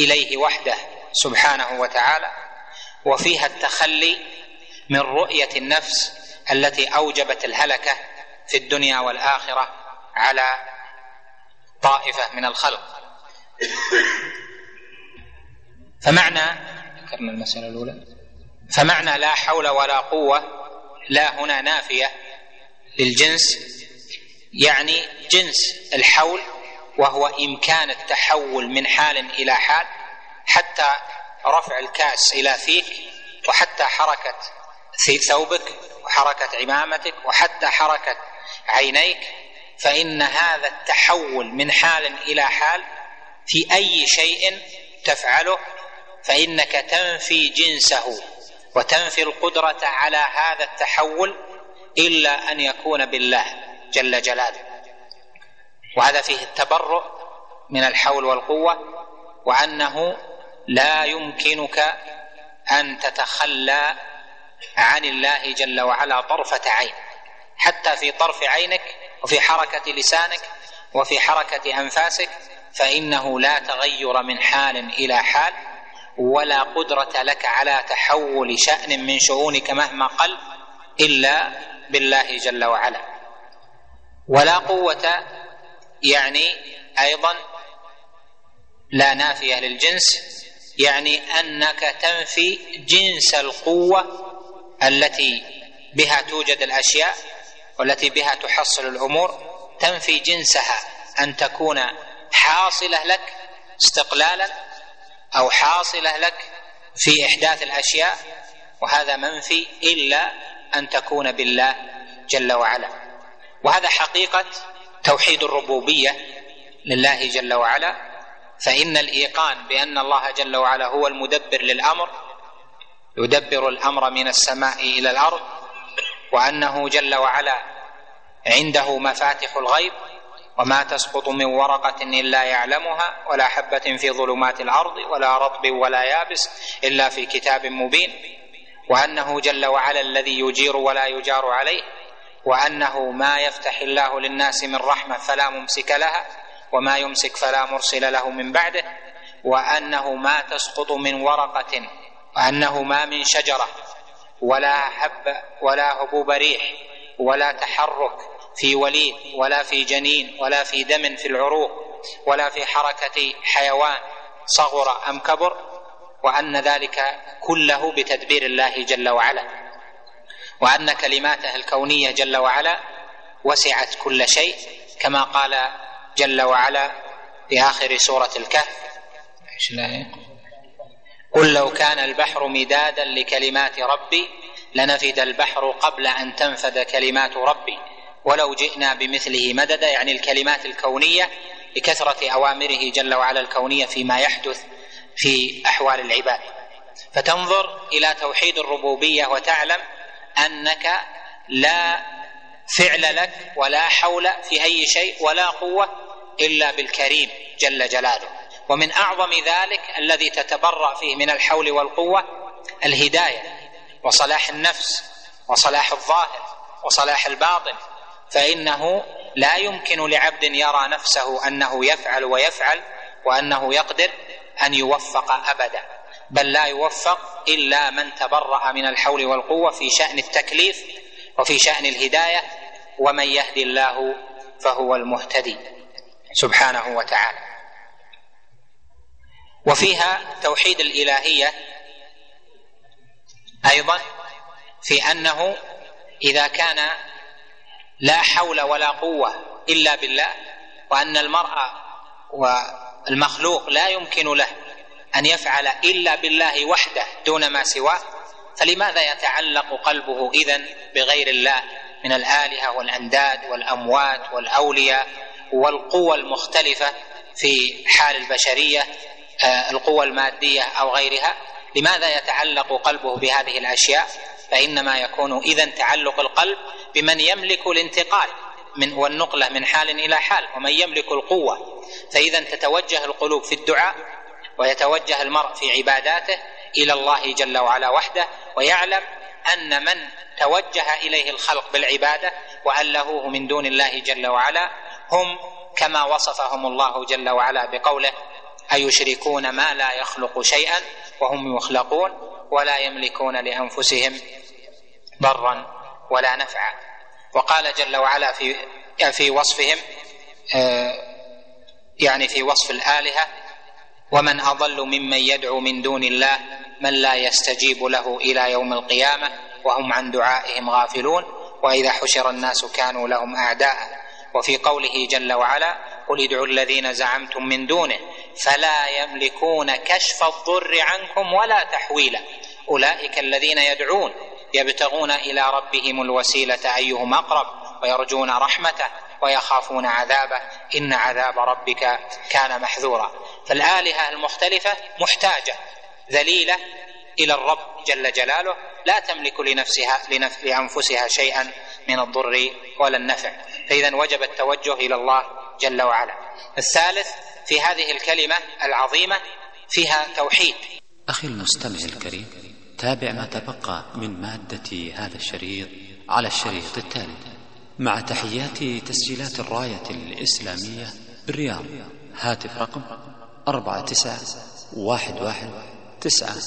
إليه وحده سبحانه وتعالى وفيها التخلي من رؤية النفس التي أوجبت الهلكة في الدنيا والآخرة على طائفة من الخلق. فمعنى ذكرنا المسألة الأولى. فمعنى لا حول ولا قوة لا هنا نافية للجنس يعني جنس الحول وهو إمكان التحول من حال إلى حال حتى رفع الكأس إلى فيك وحتى حركة ثوبك وحركه عمامتك وحتى حركة عينيك فإن هذا التحول من حال إلى حال في أي شيء تفعله فإنك تنفي جنسه وتنفي القدرة على هذا التحول إلا أن يكون بالله جل جلاله. وهذا فيه التبرؤ من الحول والقوة وأنه لا يمكنك أن تتخلى عن الله جل وعلا طرفة عين حتى في طرف عينك وفي حركة لسانك وفي حركة أنفاسك فإنه لا تغير من حال إلى حال ولا قدرة لك على تحول شأن من شؤونك مهما قل إلا بالله جل وعلا. ولا قوة يعني أيضا لا نافية للجنس يعني أنك تنفي جنس القوة التي بها توجد الأشياء والتي بها تحصل الأمور تنفي جنسها أن تكون حاصلة لك استقلالا أو حاصلة لك في إحداث الأشياء وهذا منفي إلا أن تكون بالله جل وعلا. وهذا حقيقة توحيد الربوبية لله جل وعلا. فإن الإيقان بأن الله جل وعلا هو المدبر للأمر يدبر الأمر من السماء إلى الأرض وأنه جل وعلا عنده مفاتح الغيب وما تسقط من ورقة إلا يعلمها ولا حبة في ظلمات الأرض ولا رطب ولا يابس إلا في كتاب مبين وأنه جل وعلا الذي يجير ولا يجار عليه وأنه ما يفتح الله للناس من رحمة فلا ممسك لها وما يمسك فلا مرسل له من بعده وأنه ما تسقط من ورقة وأنه ما من شجرة ولا حب ولا هبوب ريح ولا تحرك في وليد ولا في جنين ولا في دم في العروق ولا في حركة حيوان صغر أم كبر وأن ذلك كله بتدبير الله جل وعلا وأن كلماته الكونية جل وعلا وسعت كل شيء كما قال جل وعلا في آخر سورة الكهف. إيش قل لو كان البحر مدادا لكلمات ربي لنفد البحر قبل أن تنفد كلمات ربي. ولو جئنا بمثله مددا يعني الكلمات الكونية لكثرة أوامره جل وعلا الكونية فيما يحدث في أحوال العباد. فتنظر إلى توحيد الربوبية وتعلم أنك لا فعل لك ولا حول في أي شيء ولا قوة إلا بالكريم جل جلاله. ومن أعظم ذلك الذي تتبرأ فيه من الحول والقوة الهداية وصلاح النفس وصلاح الظاهر وصلاح الباطن فإنه لا يمكن لعبد يرى نفسه أنه يفعل ويفعل وأنه يقدر أن يوفق أبدا بل لا يوفق إلا من تبرأ من الحول والقوة في شأن التكليف وفي شأن الهداية ومن يهدي الله فهو المهتدي. سبحانه وتعالى. وفيها توحيد الإلهية أيضا في أنه إذا كان لا حول ولا قوة إلا بالله وأن المرء والمخلوق لا يمكن له أن يفعل إلا بالله وحده دون ما سواه فلماذا يتعلق قلبه إذن بغير الله من الآلهة والأنداد والأموات والأولياء والقوى المختلفة في حال البشرية القوى المادية أو غيرها لماذا يتعلق قلبه بهذه الأشياء؟ فإنما يكون إذا تعلق القلب بمن يملك الانتقال من والنقلة من حال إلى حال ومن يملك القوة. فإذا تتوجه القلوب في الدعاء ويتوجه المرء في عباداته إلى الله جل وعلا وحده ويعلم أن من توجه إليه الخلق بالعبادة والهوه من دون الله جل وعلا هم كما وصفهم الله جل وعلا بقوله أيشركون ما لا يخلق شيئا وهم يخلقون ولا يملكون لأنفسهم ضرا ولا نفعا. وقال جل وعلا في في وصفهم آه، يعني في وصف الآلهة ومن أضل ممن يدعو من دون الله من لا يستجيب له إلى يوم القيامة وهم عن دعائهم غافلون وإذا حشر الناس كانوا لهم أعداء. وفي قوله جل وعلا قل ادعوا الذين زعمتم من دونه فلا يملكون كشف الضر عنكم ولا تحويلا أولئك الذين يدعون يبتغون إلى ربهم الوسيلة أيهم أقرب ويرجون رحمته ويخافون عذابه. إن عذاب ربك كان محذورا. فالآلهة المختلفة محتاجة ذليلة إلى الرب جل جلاله. لا تملك لنفسها لنف لأنفسها شيئا من الضر ولا النفع. فإذا وجب التوجه إلى الله جل وعلا. الثالث في هذه الكلمة العظيمة فيها توحيد. أخي المستمع الكريم تابع ما تبقى من مادة هذا الشريط على الشريط التالي. مع تحيات تسجيلات الراية الإسلامية بالرياض هاتف رقم أربعة تسعة واحد واحد تسعة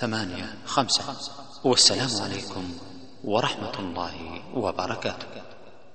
ثمانية خمسة. والسلام عليكم ورحمة الله وبركاته.